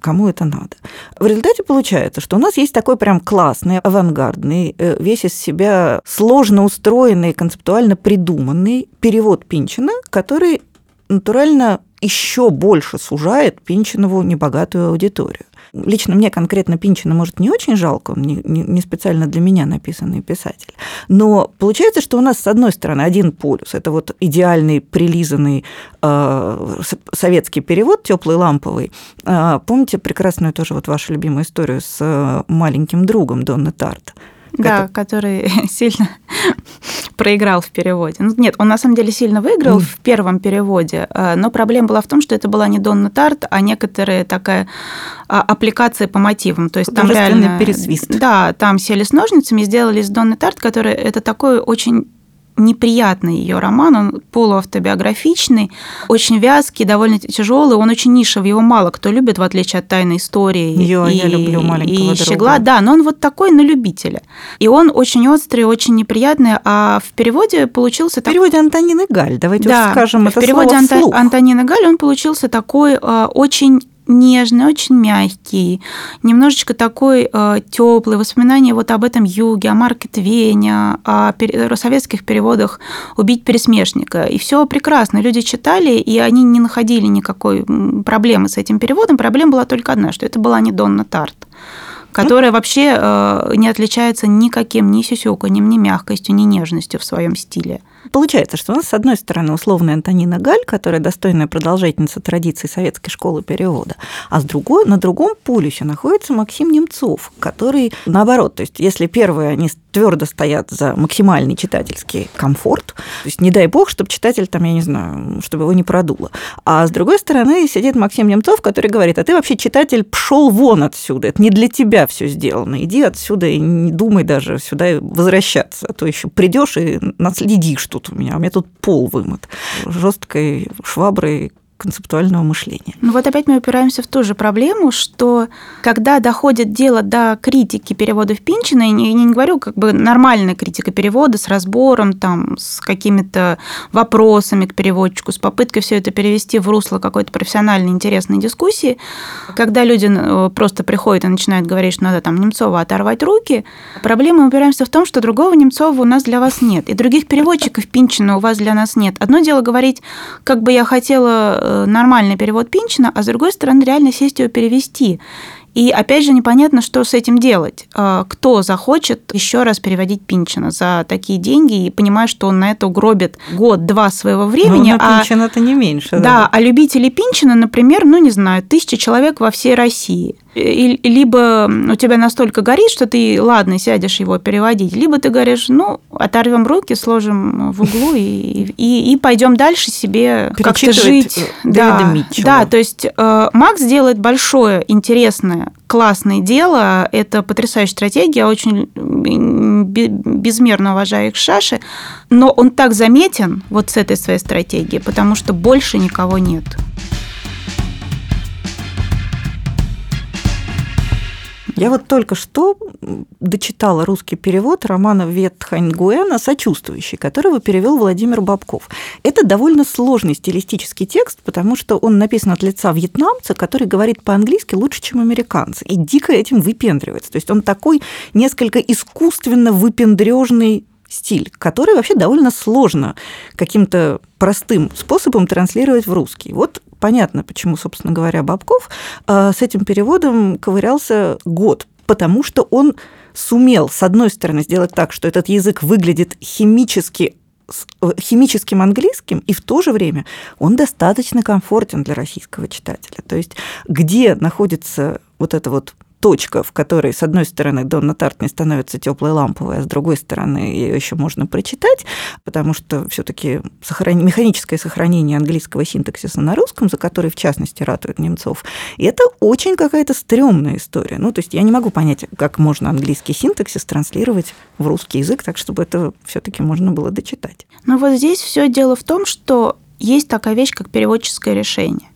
кому это надо. В результате получается, что у нас есть такой прям классный, авангардный, э, весь из себя сложно устроенный, концептуально придуманный перевод Пинчина, который натурально еще больше сужает Пинчинову небогатую аудиторию. Лично мне конкретно Пинчина, может, не очень жалко, он не, специально для меня написанный писатель. Но получается, что у нас, с одной стороны, один полюс – это вот идеальный, прилизанный э, советский перевод, теплый ламповый. Э, помните прекрасную тоже вот вашу любимую историю с э, маленьким другом Донны Тарт? Да, это... который сильно проиграл в переводе. Ну, нет, он на самом деле сильно выиграл mm. в первом переводе, э, но проблема была в том, что это была не Донна Тарт, а некоторая такая а, аппликация по мотивам. То есть там реально... пересвист. Да, там сели с ножницами сделали из Донны Тарт, который это такой очень неприятный ее роман, он полуавтобиографичный, очень вязкий, довольно тяжелый, он очень нишевый, его мало кто любит, в отличие от «Тайной истории». Ее, и, я люблю «Маленького и «Щегла», да, но он вот такой на любителя. И он очень острый, очень неприятный, а в переводе получился... В переводе Антонины Галь, давайте да, скажем это в переводе слово вслух. Антонины Галь он получился такой э, очень нежный, очень мягкий, немножечко такой э, теплый. Воспоминания вот об этом юге, о Марке Твене, о, пер... советских переводах «Убить пересмешника». И все прекрасно. Люди читали, и они не находили никакой проблемы с этим переводом. Проблема была только одна, что это была не Донна Тарт которая вообще э, не отличается никаким ни сюсюканьем, ни мягкостью, ни нежностью в своем стиле. Получается, что у нас, с одной стороны, условная Антонина Галь, которая достойная продолжательница традиций советской школы перевода, а с другой, на другом полюсе находится Максим Немцов, который, наоборот, то есть если первые они твердо стоят за максимальный читательский комфорт, то есть не дай бог, чтобы читатель там, я не знаю, чтобы его не продуло. А с другой стороны сидит Максим Немцов, который говорит, а ты вообще, читатель, пшел вон отсюда, это не для тебя все сделано, иди отсюда и не думай даже сюда возвращаться, а то еще придешь и наследишь тут у меня, у меня тут пол вымыт жесткой шваброй концептуального мышления. Ну вот опять мы упираемся в ту же проблему, что когда доходит дело до критики переводов Пинчина, я не, не говорю как бы нормальная критика перевода с разбором, там, с какими-то вопросами к переводчику, с попыткой все это перевести в русло какой-то профессиональной интересной дискуссии, когда люди э, просто приходят и начинают говорить, что надо там Немцова оторвать руки, проблема упираемся в том, что другого Немцова у нас для вас нет, и других переводчиков Пинчина у вас для нас нет. Одно дело говорить, как бы я хотела нормальный перевод Пинчина, а с другой стороны реально сесть его перевести. И опять же непонятно, что с этим делать. А, кто захочет еще раз переводить Пинчина за такие деньги и понимая, что он на это угробит год-два своего времени. Ну, на а, Пинчина-то не меньше. Да, да, а любители Пинчина, например, ну не знаю, тысяча человек во всей России – либо у тебя настолько горит, что ты, ладно, сядешь его переводить, либо ты говоришь, ну, оторвем руки, сложим в углу и, и, и пойдем дальше себе как-то жить. Да, Митчелла. да, то есть э, Макс делает большое, интересное, классное дело. Это потрясающая стратегия, я очень безмерно уважаю их шаши, но он так заметен вот с этой своей стратегией, потому что больше никого нет. Я вот только что дочитала русский перевод романа Ветхайнгуэна «Сочувствующий», которого перевел Владимир Бабков. Это довольно сложный стилистический текст, потому что он написан от лица вьетнамца, который говорит по-английски лучше, чем американцы, и дико этим выпендривается. То есть он такой несколько искусственно выпендрежный стиль, который вообще довольно сложно каким-то простым способом транслировать в русский. Вот понятно, почему, собственно говоря, Бабков а, с этим переводом ковырялся год, потому что он сумел, с одной стороны, сделать так, что этот язык выглядит химически э, химическим английским, и в то же время он достаточно комфортен для российского читателя. То есть где находится вот это вот точка, в которой, с одной стороны, Донна Тарт не становится теплой ламповой, а с другой стороны, ее еще можно прочитать, потому что все-таки сохран... механическое сохранение английского синтаксиса на русском, за который, в частности, ратуют Немцов, это очень какая-то стрёмная история. Ну, то есть я не могу понять, как можно английский синтаксис транслировать в русский язык, так чтобы это все-таки можно было дочитать. Но вот здесь все дело в том, что есть такая вещь, как переводческое решение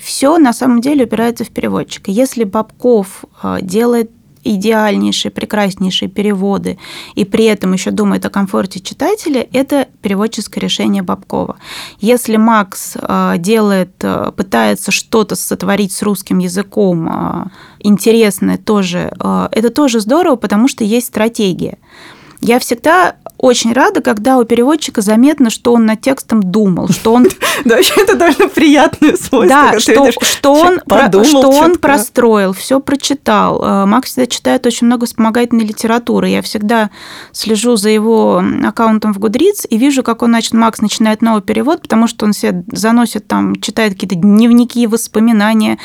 все на самом деле упирается в переводчика. Если Бабков э, делает идеальнейшие, прекраснейшие переводы и при этом еще думает о комфорте читателя, это переводческое решение Бабкова. Если Макс э, делает, э, пытается что-то сотворить с русским языком интересное тоже, это тоже здорово, потому что есть стратегия. Я всегда очень рада, когда у переводчика заметно, что он над текстом думал, что он... Да, вообще это довольно приятное свойство. Да, что, что он, подумал, что он простроил, все прочитал. Э, Макс всегда читает очень много вспомогательной литературы. Я всегда слежу за его аккаунтом в Гудриц и вижу, как он, значит, Макс начинает новый перевод, потому что он себе заносит там, читает какие-то дневники, воспоминания,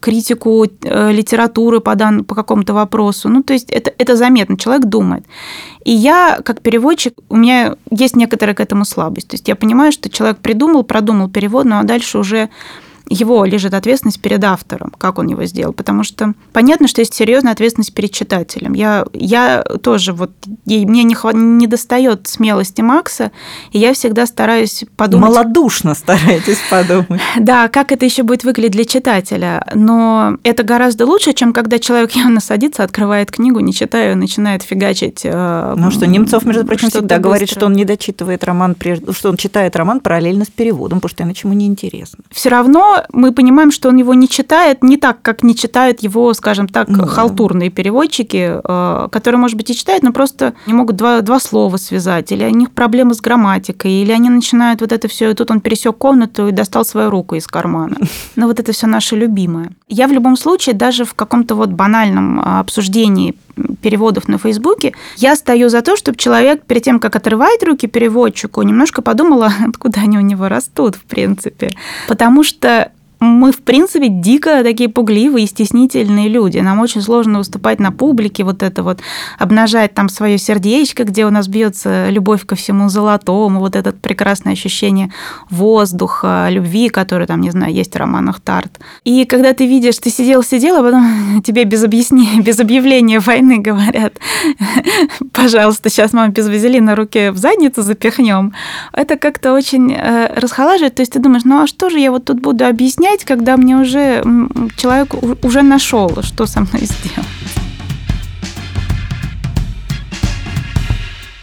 критику э, литературы по, дан, по какому-то вопросу. Ну, то есть это, это заметно, человек думает. И я, как переводчик, у меня есть некоторая к этому слабость. То есть я понимаю, что человек придумал, продумал перевод, ну а дальше уже его лежит ответственность перед автором, как он его сделал. Потому что понятно, что есть серьезная ответственность перед читателем. Я, я тоже вот, мне не, не достает смелости Макса, и я всегда стараюсь подумать... Малодушно стараетесь подумать. Да, как это еще будет выглядеть для читателя. Но это гораздо лучше, чем когда человек явно садится, открывает книгу, не читая, начинает фигачить. Э, ну что, Немцов, между прочим, всегда говорит, что он не дочитывает роман, что он читает роман параллельно с переводом, потому что иначе ему неинтересно. Все равно мы понимаем, что он его не читает не так, как не читают его, скажем так, ну, халтурные переводчики, э, которые, может быть, и читают, но просто не могут два, два слова связать, или у них проблемы с грамматикой, или они начинают вот это все, и тут он пересек комнату и достал свою руку из кармана. Но вот это все наше любимое. Я в любом случае, даже в каком-то вот банальном а, обсуждении переводов на Фейсбуке, я стою за то, чтобы человек перед тем, как отрывать руки переводчику, немножко подумала, откуда они у него растут, в принципе. Потому что мы, в принципе, дико такие пугливые и стеснительные люди. Нам очень сложно выступать на публике, вот это вот обнажать там свое сердечко, где у нас бьется любовь ко всему золотому, вот это прекрасное ощущение воздуха, любви, которое там, не знаю, есть в романах Тарт. И когда ты видишь, ты сидел-сидел, а потом тебе без объяснения, без объявления войны говорят, пожалуйста, сейчас мы без вазелина руки в задницу запихнем. Это как-то очень э, расхолаживает. То есть ты думаешь, ну а что же я вот тут буду объяснять? Объяснять, когда мне уже человек уже нашел, что со мной сделал.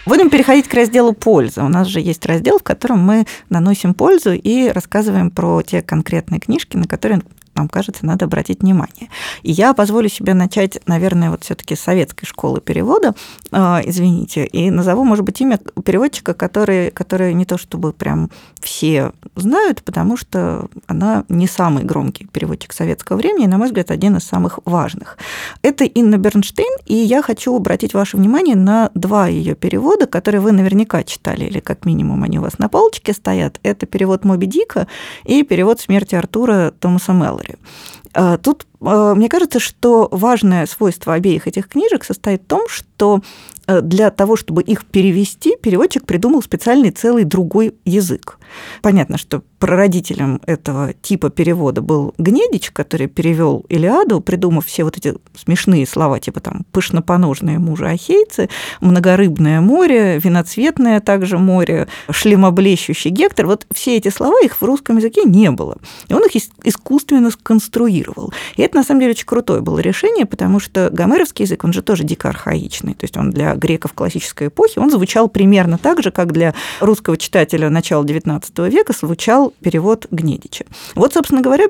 Будем переходить к разделу «Польза». У нас же есть раздел, в котором мы наносим пользу и рассказываем про те конкретные книжки, на которые нам кажется, надо обратить внимание. И я позволю себе начать, наверное, вот все-таки советской школы перевода, э, извините, и назову, может быть, имя переводчика, который, который не то чтобы прям все знают, потому что она не самый громкий переводчик советского времени, на мой взгляд, один из самых важных. Это Инна Бернштейн, и я хочу обратить ваше внимание на два ее перевода, которые вы наверняка читали, или как минимум они у вас на полочке стоят. Это перевод Моби Дика и перевод «Смерти Артура» Томаса Меллори. А, тут а, мне кажется, что важное свойство обеих этих книжек состоит в том, что э, для того, чтобы их перевести, переводчик придумал специальный целый другой язык. Понятно, что прародителем этого типа перевода был Гнедич, который перевел Илиаду, придумав все вот эти смешные слова, типа там пышнопоножные мужи ахейцы, многорыбное море, виноцветное также море, шлемоблещущий Гектор. Вот все эти слова, их в русском языке не было. И он их искусственно сконструировал. И это, на самом деле, очень крутое было решение, потому что гомеровский язык, он же тоже дико архаичный. То есть он для греков классической эпохи, он звучал примерно так же, как для русского читателя начала XIX века звучал перевод Гнедича. Вот, собственно говоря,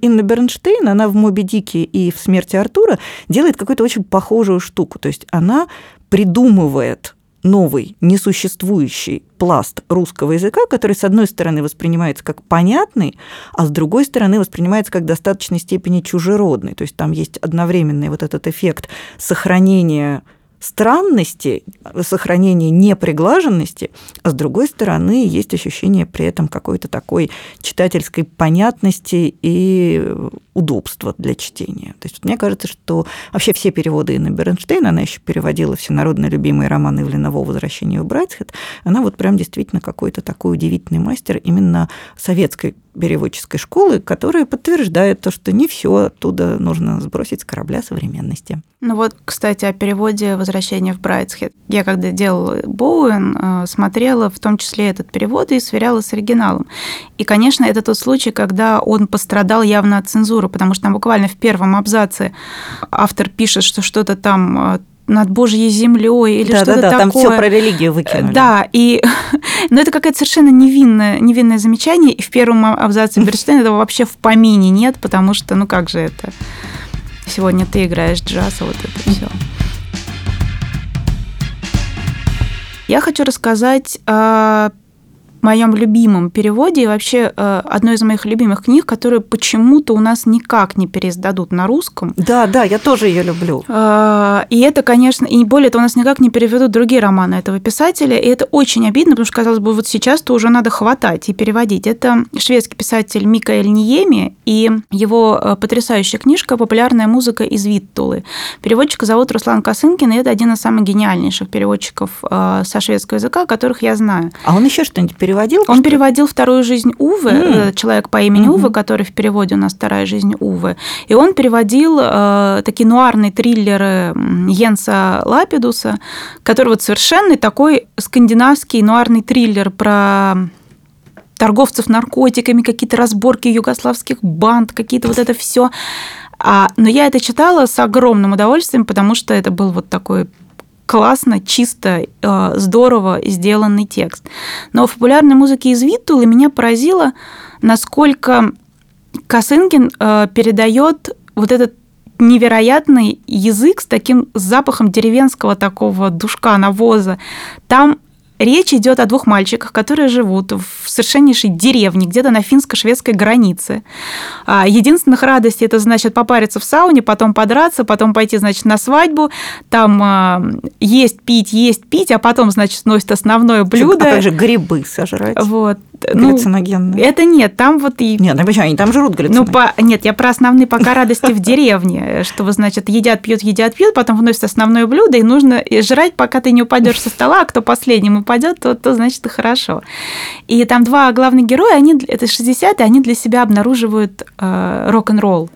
Инна Бернштейн, она в «Моби Дике» и в «Смерти Артура» делает какую-то очень похожую штуку. То есть она придумывает новый, несуществующий пласт русского языка, который, с одной стороны, воспринимается как понятный, а с другой стороны, воспринимается как в достаточной степени чужеродный. То есть там есть одновременный вот этот эффект сохранения странности, сохранения неприглаженности, а с другой стороны есть ощущение при этом какой-то такой читательской понятности и удобства для чтения. То есть мне кажется, что вообще все переводы Инны Бернштейн, она еще переводила все народно любимые романы Ивлена «Возвращение в Брайтсхед», она вот прям действительно какой-то такой удивительный мастер именно советской переводческой школы, которая подтверждает то, что не все оттуда нужно сбросить с корабля современности. Ну вот, кстати, о переводе «Возвращение в Брайтсхед». Я когда делала Боуэн, э, смотрела в том числе этот перевод и сверяла с оригиналом. И, конечно, это тот случай, когда он пострадал явно от цензуры, потому что там буквально в первом абзаце автор пишет, что что-то там э, над Божьей землей или да, что-то да, да, такое. Там все про религию выкинули. Да, и но это какое-то совершенно невинное, невинное замечание, и в первом абзаце Берштейна этого вообще в помине нет, потому что, ну как же это? Сегодня ты играешь джаз, а вот это все. Я хочу рассказать о моем любимом переводе и вообще э, одной из моих любимых книг, которую почему-то у нас никак не переиздадут на русском. Да, да, я тоже ее люблю. Э, и это, конечно, и более того, у нас никак не переведут другие романы этого писателя, и это очень обидно, потому что, казалось бы, вот сейчас-то уже надо хватать и переводить. Это шведский писатель Микаэль Ниеми и его э, потрясающая книжка «Популярная музыка из Виттулы». Переводчика зовут Руслан Косынкин, и это один из самых гениальнейших переводчиков со шведского языка, которых я знаю. А он еще что-нибудь переводил? Он переводил «Вторую жизнь Увы», mm. человек по имени mm-hmm. Увы, который в переводе у нас «Вторая жизнь Увы». И он переводил э, такие нуарные триллеры Йенса Лапидуса, который вот совершенно такой скандинавский нуарный триллер про торговцев наркотиками, какие-то разборки югославских банд, какие-то вот это все. А, но я это читала с огромным удовольствием, потому что это был вот такой классно, чисто, э, здорово сделанный текст. Но в популярной музыке из Виттулы меня поразило, насколько Косынкин э, передает вот этот невероятный язык с таким запахом деревенского такого душка навоза. Там Речь идет о двух мальчиках, которые живут в совершеннейшей деревне, где-то на финско-шведской границе. А, единственных радостей это значит попариться в сауне, потом подраться, потом пойти, значит, на свадьбу, там а, есть, пить, есть, пить, а потом, значит, носит основное блюдо. А как же грибы сожрать? Вот. Ну, галлюциногенные. это нет, там вот и... Нет, ну почему, они там жрут галлюциногены. Ну, по... нет, я про основные пока радости в деревне, что значит, едят, пьют, едят, пьют, потом вносят основное блюдо, и нужно жрать, пока ты не упадешь со стола, а кто последним упадет, то, то значит и хорошо. И там два главных героя, они, это 60-е, они для себя обнаруживают э, рок-н-ролл.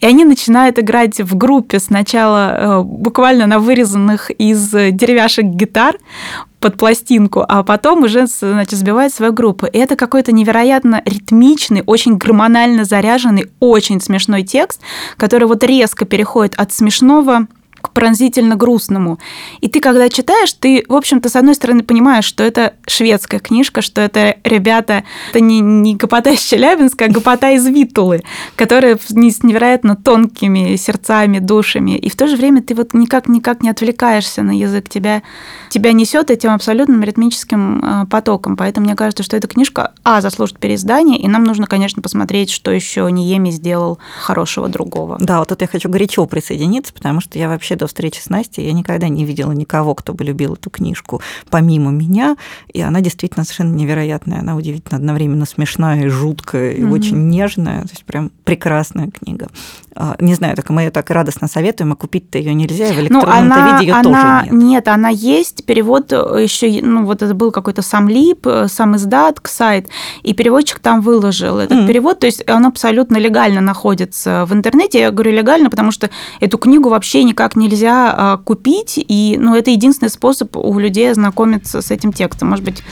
И они начинают играть в группе сначала э, буквально на вырезанных из деревяшек гитар, под пластинку, а потом уже значит, сбивает свою группу. И это какой-то невероятно ритмичный, очень гормонально заряженный, очень смешной текст, который вот резко переходит от смешного к пронзительно грустному. И ты, когда читаешь, ты, в общем-то, с одной стороны понимаешь, что это шведская книжка, что это ребята, это не, не гопота из Челябинска, а гопота из Витулы, которые с невероятно тонкими сердцами, душами. И в то же время ты вот никак-никак не отвлекаешься на язык. Тебя, тебя несет этим абсолютным ритмическим э, потоком. Поэтому мне кажется, что эта книжка, а, заслужит переиздание, и нам нужно, конечно, посмотреть, что еще Ниеми сделал хорошего другого. Да, вот тут я хочу горячо присоединиться, потому что я вообще до встречи с Настей, я никогда не видела никого, кто бы любил эту книжку помимо меня, и она действительно совершенно невероятная, она удивительно одновременно смешная и жуткая, и mm-hmm. очень нежная, то есть прям прекрасная книга. А, не знаю, так мы ее так радостно советуем, а купить-то ее нельзя, и в электронном ну, она, виде ее она, тоже нет. Нет, она есть, перевод еще, ну вот это был какой-то сам лип, сам издат, сайт, и переводчик там выложил этот mm. перевод, то есть он абсолютно легально находится в интернете. Я говорю легально, потому что эту книгу вообще никак нельзя а, купить, и ну, это единственный способ у людей ознакомиться с этим текстом. Может быть,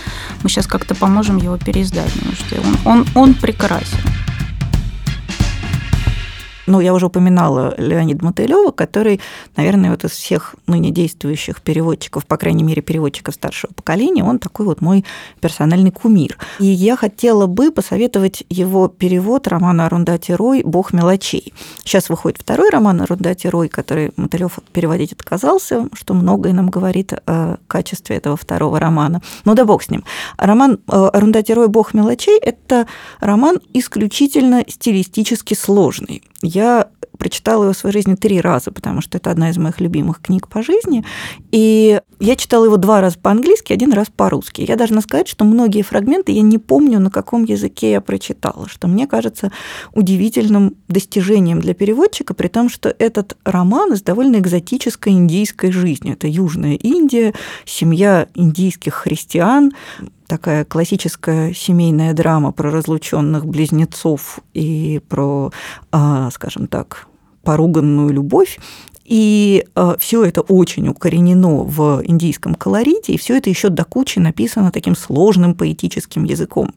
мы сейчас как-то поможем его переиздать, потому что он, он, он прекрасен. Ну, я уже упоминала Леонида Мотылева, который, наверное, вот из всех ныне действующих переводчиков, по крайней мере, переводчиков старшего поколения, он такой вот мой персональный кумир. И я хотела бы посоветовать его перевод романа Арундати Рой «Бог мелочей». Сейчас выходит второй роман Арундати Рой, который Мотылев переводить отказался, что многое нам говорит о качестве этого второго романа. Ну да бог с ним. Роман э, Арундати Рой «Бог мелочей» – это роман исключительно стилистически сложный. Я прочитала его в своей жизни три раза, потому что это одна из моих любимых книг по жизни. И я читала его два раза по-английски, один раз по-русски. Я должна сказать, что многие фрагменты я не помню, на каком языке я прочитала, что мне кажется удивительным достижением для переводчика, при том, что этот роман из довольно экзотической индийской жизни. Это Южная Индия, семья индийских христиан, такая классическая семейная драма про разлученных близнецов и про, а, скажем так, поруганную любовь. И э, все это очень укоренено в индийском колорите, и все это еще до кучи написано таким сложным поэтическим языком.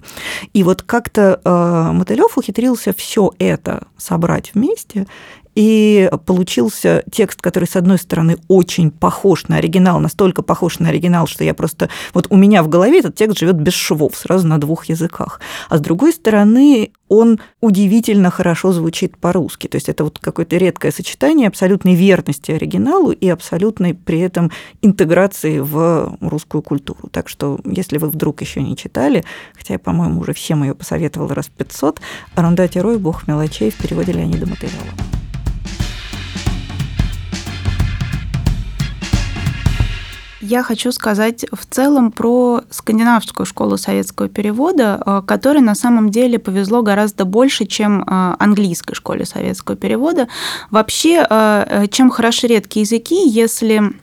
И вот как-то э, Мотылев ухитрился все это собрать вместе и получился текст, который, с одной стороны, очень похож на оригинал, настолько похож на оригинал, что я просто... Вот у меня в голове этот текст живет без швов, сразу на двух языках. А с другой стороны, он удивительно хорошо звучит по-русски. То есть это вот какое-то редкое сочетание абсолютной верности оригиналу и абсолютной при этом интеграции в русскую культуру. Так что, если вы вдруг еще не читали, хотя я, по-моему, уже всем ее посоветовала раз 500, Арундати Рой «Бог мелочей» в переводе Леонида Мотылева. Я хочу сказать в целом про скандинавскую школу советского перевода, э, которой на самом деле повезло гораздо больше, чем э, английской школе советского перевода. Вообще, э, чем хороши редкие языки, если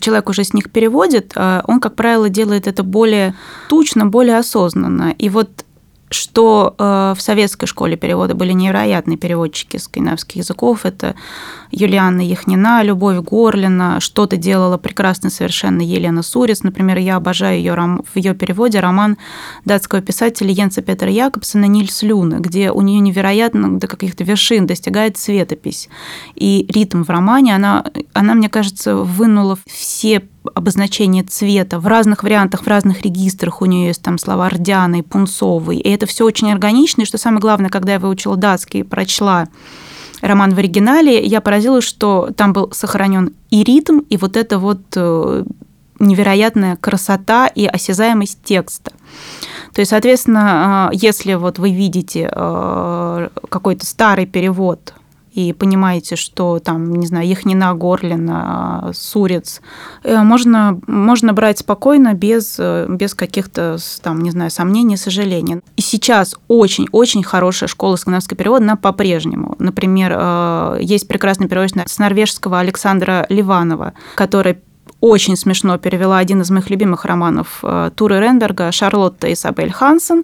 человек уже с них переводит, он, как правило, делает это более тучно, более осознанно. И вот что э, в советской школе перевода были невероятные переводчики скандинавских языков. Это Юлиана Яхнина, Любовь Горлина, что-то делала прекрасно совершенно Елена Сурец. Например, я обожаю ее в ее переводе роман датского писателя Йенса Петра Якобсона «Нильс Люна», где у нее невероятно до каких-то вершин достигает светопись. И ритм в романе, она, она мне кажется, вынула все обозначение цвета в разных вариантах, в разных регистрах. У нее есть там слова рдяный, пунцовый. И это все очень органично. И что самое главное, когда я выучила датский и прочла роман в оригинале, я поразилась, что там был сохранен и ритм, и вот это вот э, невероятная красота и осязаемость текста. То есть, соответственно, э, если вот вы видите э, какой-то старый перевод и понимаете, что там, не знаю, Яхнина, Горлина, Сурец, э, можно, можно брать спокойно, без, э, без каких-то, там, не знаю, сомнений, сожалений. И сейчас очень-очень хорошая школа скандинавского перевода, она по-прежнему. Например, э, есть прекрасный переводчик с норвежского Александра Ливанова, который очень смешно перевела один из моих любимых романов э, Туры Рендерга «Шарлотта Изабель Хансен»,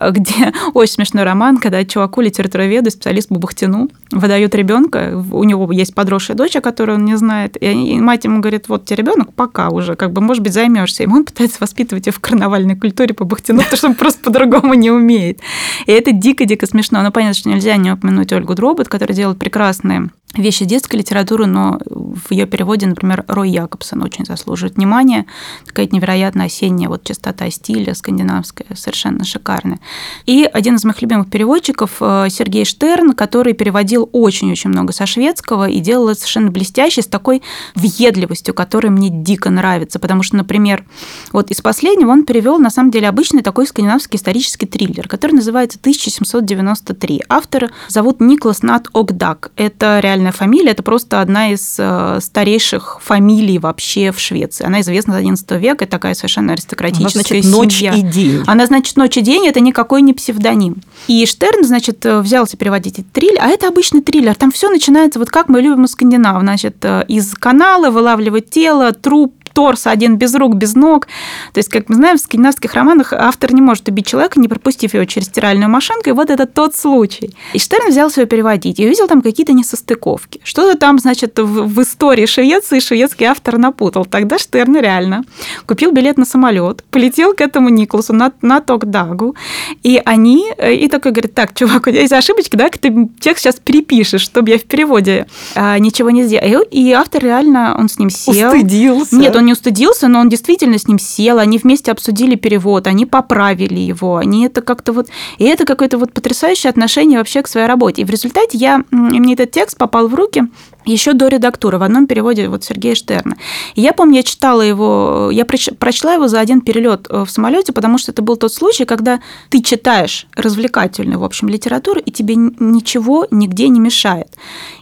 где очень смешной роман, когда чуваку, литературоведу, специалист по Бахтину, выдают ребенка, у него есть подросшая дочь, о которой он не знает, и мать ему говорит, вот тебе ребенок пока уже, как бы, может быть, займешься. И он пытается воспитывать ее в карнавальной культуре по Бахтину, потому что он просто по-другому не умеет. И это дико-дико смешно. Но понятно, что нельзя не упомянуть Ольгу Дробот, которая делает прекрасные вещи детской литературы, но в ее переводе, например, Рой Якобсон очень заслуживает внимания. Такая невероятно осенняя вот частота стиля скандинавская, совершенно шикарная. И один из моих любимых переводчиков э, Сергей Штерн, который переводил очень-очень много со шведского и делал это совершенно блестяще, с такой въедливостью, которая мне дико нравится. Потому что, например, вот из последнего он перевел на самом деле обычный такой скандинавский исторический триллер, который называется «1793». Автора зовут Никлас Нат Огдак. Это реальная фамилия, это просто одна из э, старейших фамилий вообще в Швеции. Она известна с XI века, такая совершенно аристократическая Она значит семья. ночь и день. Она значит ночь и день, это никакой не псевдоним. И Штерн, значит, взялся переводить этот триллер, а это обычный триллер. Там все начинается вот как мы любим у скандинав, значит, э, из канала вылавливать тело, труп, торс, один без рук, без ног. То есть, как мы знаем, в скандинавских романах автор не может убить человека, не пропустив его через стиральную машинку, и вот это тот случай. И Штерн взялся его переводить, и увидел там какие-то несостыковки. Что-то там, значит, в, в истории Швеции шведский автор напутал. Тогда Штерн реально купил билет на самолет, полетел к этому Николасу на, на Токдагу, и они, и такой говорит, так, чувак, у тебя есть ошибочки, давай-ка ты текст сейчас перепишешь, чтобы я в переводе а, ничего не сделал. И автор реально, он с ним сел. Устыдился. Нет, он не устыдился, но он действительно с ним сел, они вместе обсудили перевод, они поправили его, они это как-то вот... И это какое-то вот потрясающее отношение вообще к своей работе. И в результате я, мне этот текст попал в руки, еще до редактуры в одном переводе вот Сергея Штерна. И я помню, я читала его, я прочла его за один перелет э, в самолете, потому что это был тот случай, когда ты читаешь развлекательную, в общем, литературу, и тебе ничего нигде не мешает.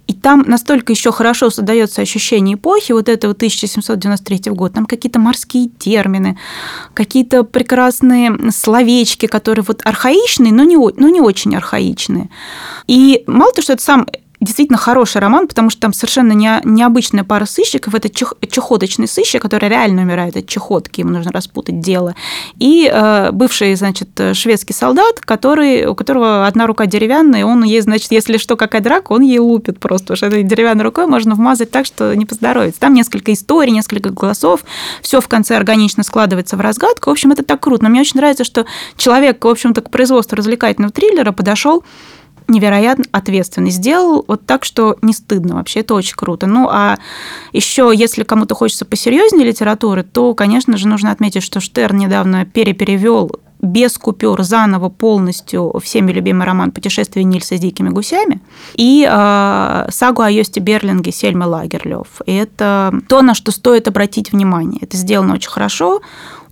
И там настолько еще хорошо создается ощущение эпохи, вот этого 1793 год, там какие-то морские термины, какие-то прекрасные словечки, которые вот архаичные, но не, но не очень архаичные. И мало того, что это сам действительно хороший роман, потому что там совершенно не, необычная пара сыщиков. Это чех, чехоточный сыщик, который реально умирает от чехотки, ему нужно распутать дело. И э, бывший, значит, шведский солдат, который, у которого одна рука деревянная, он ей, значит, если что, какая драка, он ей лупит просто, потому что этой деревянной рукой можно вмазать так, что не поздоровится. Там несколько историй, несколько голосов, все в конце органично складывается в разгадку. В общем, это так круто. Но мне очень нравится, что человек, в общем-то, к производству развлекательного триллера подошел невероятно ответственный. Сделал вот так, что не стыдно вообще, это очень круто. Ну, а еще, если кому-то хочется посерьезнее литературы, то, конечно же, нужно отметить, что Штерн недавно переперевел без купюр заново полностью всеми любимый роман «Путешествие Нильса с дикими гусями» и э, сагу о Йосте Берлинге Сельмы Лагерлёв. И это то, на что стоит обратить внимание. Это сделано очень хорошо,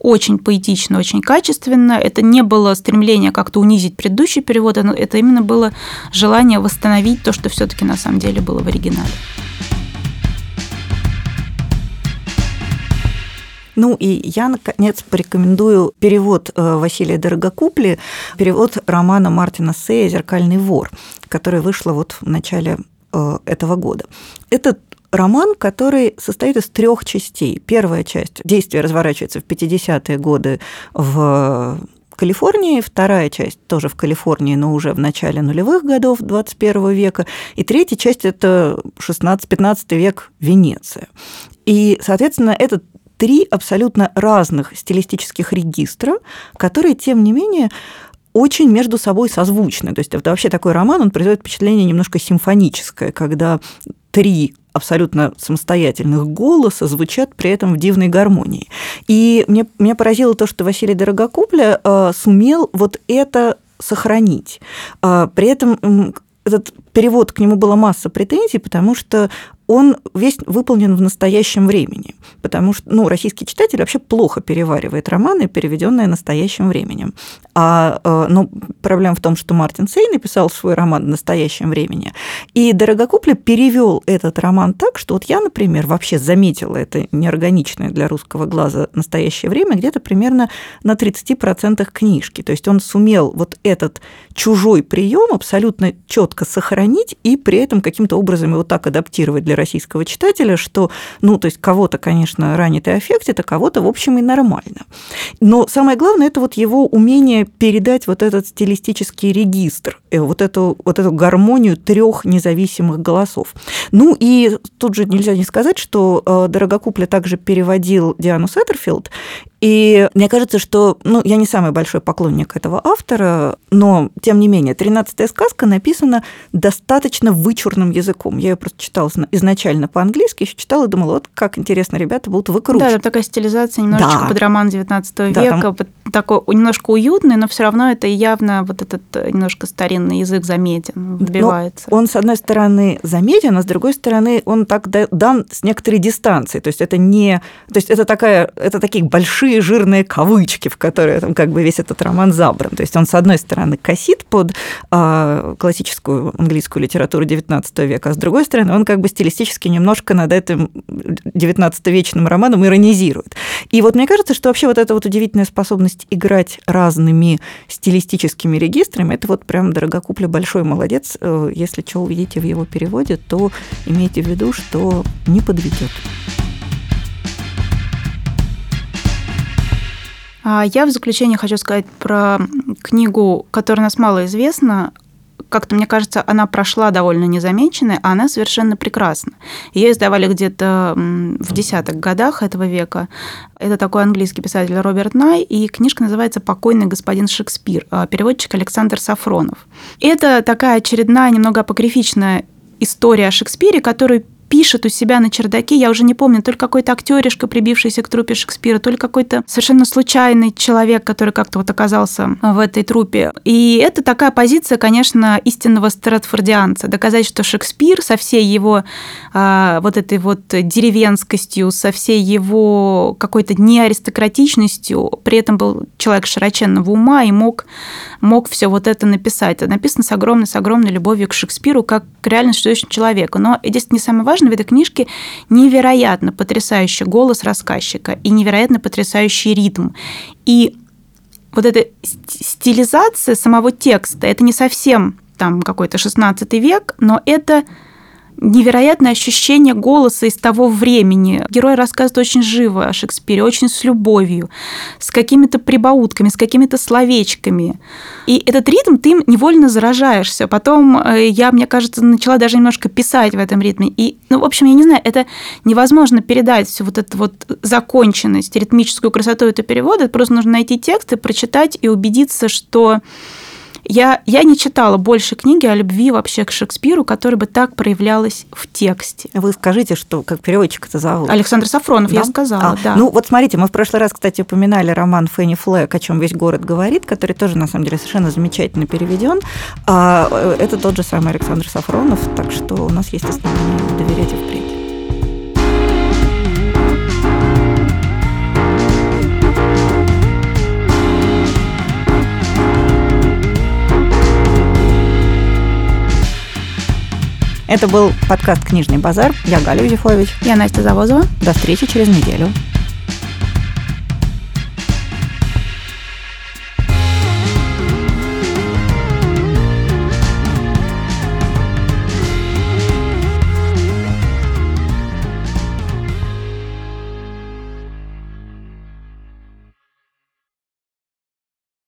очень поэтично, очень качественно. Это не было стремление как-то унизить предыдущий перевод, это именно было желание восстановить то, что все-таки на самом деле было в оригинале. Ну и я, наконец, порекомендую перевод э, Василия Дорогокупли, перевод романа Мартина Сея «Зеркальный вор», который вышла вот в начале э, этого года. Этот роман, который состоит из трех частей. Первая часть действия разворачивается в 50-е годы в Калифорнии, вторая часть тоже в Калифорнии, но уже в начале нулевых годов 21 века, и третья часть – это 16-15 век Венеция. И, соответственно, это три абсолютно разных стилистических регистра, которые, тем не менее, очень между собой созвучны. То есть это вообще такой роман, он производит впечатление немножко симфоническое, когда три абсолютно самостоятельных голоса звучат при этом в дивной гармонии. И мне, меня поразило то, что Василий Дорогокупля э, сумел вот это сохранить. Э, при этом этот перевод к нему была масса претензий, потому что он весь выполнен в настоящем времени, потому что ну, российский читатель вообще плохо переваривает романы, переведенные настоящим временем. А, э, ну, проблема в том, что Мартин Сей написал свой роман в настоящем времени, и Дорогокупля перевел этот роман так, что вот я, например, вообще заметила это неорганичное для русского глаза настоящее время где-то примерно на 30% книжки. То есть он сумел вот этот чужой прием абсолютно четко сохранить и при этом каким-то образом его так адаптировать для российского читателя, что, ну, то есть кого-то, конечно, ранит и аффектит, а кого-то, в общем, и нормально. Но самое главное, это вот его умение передать вот этот стилистический регистр, э, вот эту, вот эту гармонию трех независимых голосов. Ну и тут же нельзя не сказать, что э, Дорогокупля также переводил Диану Сеттерфилд, и мне кажется, что, ну, я не самый большой поклонник этого автора, но, тем не менее, «Тринадцатая сказка» написана достаточно вычурным языком. Я ее просто читала изначально по-английски, еще читала и думала, вот как интересно ребята будут выкручивать. Да, там такая стилизация немножечко да. под роман 19 да, века, там... такой немножко уютный, но все равно это явно вот этот э, немножко старинный язык заметен, вбивается. Но он, с одной стороны, заметен, а с другой стороны, он так дан с некоторой дистанцией. То есть это не... То есть это, такая, это такие большие жирные кавычки, в которые там как бы весь этот роман забран. То есть он, с одной стороны, косит под э, классическую английскую литературу XIX века, а с другой стороны, он как бы стилистически немножко над этим XIX-вечным романом иронизирует. И вот мне кажется, что вообще вот эта вот удивительная способность играть разными стилистическими регистрами, это вот прям Дорогокупля большой молодец. Э, если что увидите в его переводе, то имейте в виду, что не подведет. А я в заключение хочу сказать про книгу, которая у нас мало известна. Как-то, мне кажется, она прошла довольно незамеченной, а она совершенно прекрасна. Ее издавали где-то в десятых годах этого века. Это такой английский писатель Роберт Най, и книжка называется «Покойный господин Шекспир», а переводчик Александр Сафронов. Это такая очередная, немного апокрифичная история о Шекспире, которую пишет у себя на чердаке, я уже не помню, то ли какой-то актеришка, прибившийся к трупе Шекспира, то ли какой-то совершенно случайный человек, который как-то вот оказался в этой трупе. И это такая позиция, конечно, истинного стратфордианца. Доказать, что Шекспир со всей его а, вот этой вот деревенскостью, со всей его какой-то неаристократичностью, при этом был человек широченного ума и мог, мог все вот это написать. Это написано с огромной, с огромной любовью к Шекспиру, как к реально существующему человеку. Но здесь не самое важное, важно в этой книжке невероятно потрясающий голос рассказчика и невероятно потрясающий ритм. И вот эта стилизация самого текста, это не совсем там какой-то 16 век, но это невероятное ощущение голоса из того времени. Герой рассказывает очень живо о Шекспире, очень с любовью, с какими-то прибаутками, с какими-то словечками. И этот ритм ты им невольно заражаешься. Потом э, я, мне кажется, начала даже немножко писать в этом ритме. И, ну, в общем, я не знаю, это невозможно передать всю вот эту вот законченность, ритмическую красоту этого перевода. Просто нужно найти текст и прочитать и убедиться, что я, я не читала больше книги о любви вообще к Шекспиру, которая бы так проявлялась в тексте. Вы скажите, что как переводчик это зовут? Александр Сафронов, да? я сказала, а, да. Ну вот смотрите, мы в прошлый раз, кстати, упоминали роман Фенни Флэк, о чем весь город говорит, который тоже на самом деле совершенно замечательно переведен. А, э, это тот же самый Александр Сафронов, так что у нас есть основания доверять и впредь. Это был подкаст «Книжный базар». Я Галя Юзефович. Я Настя Завозова. До встречи через неделю.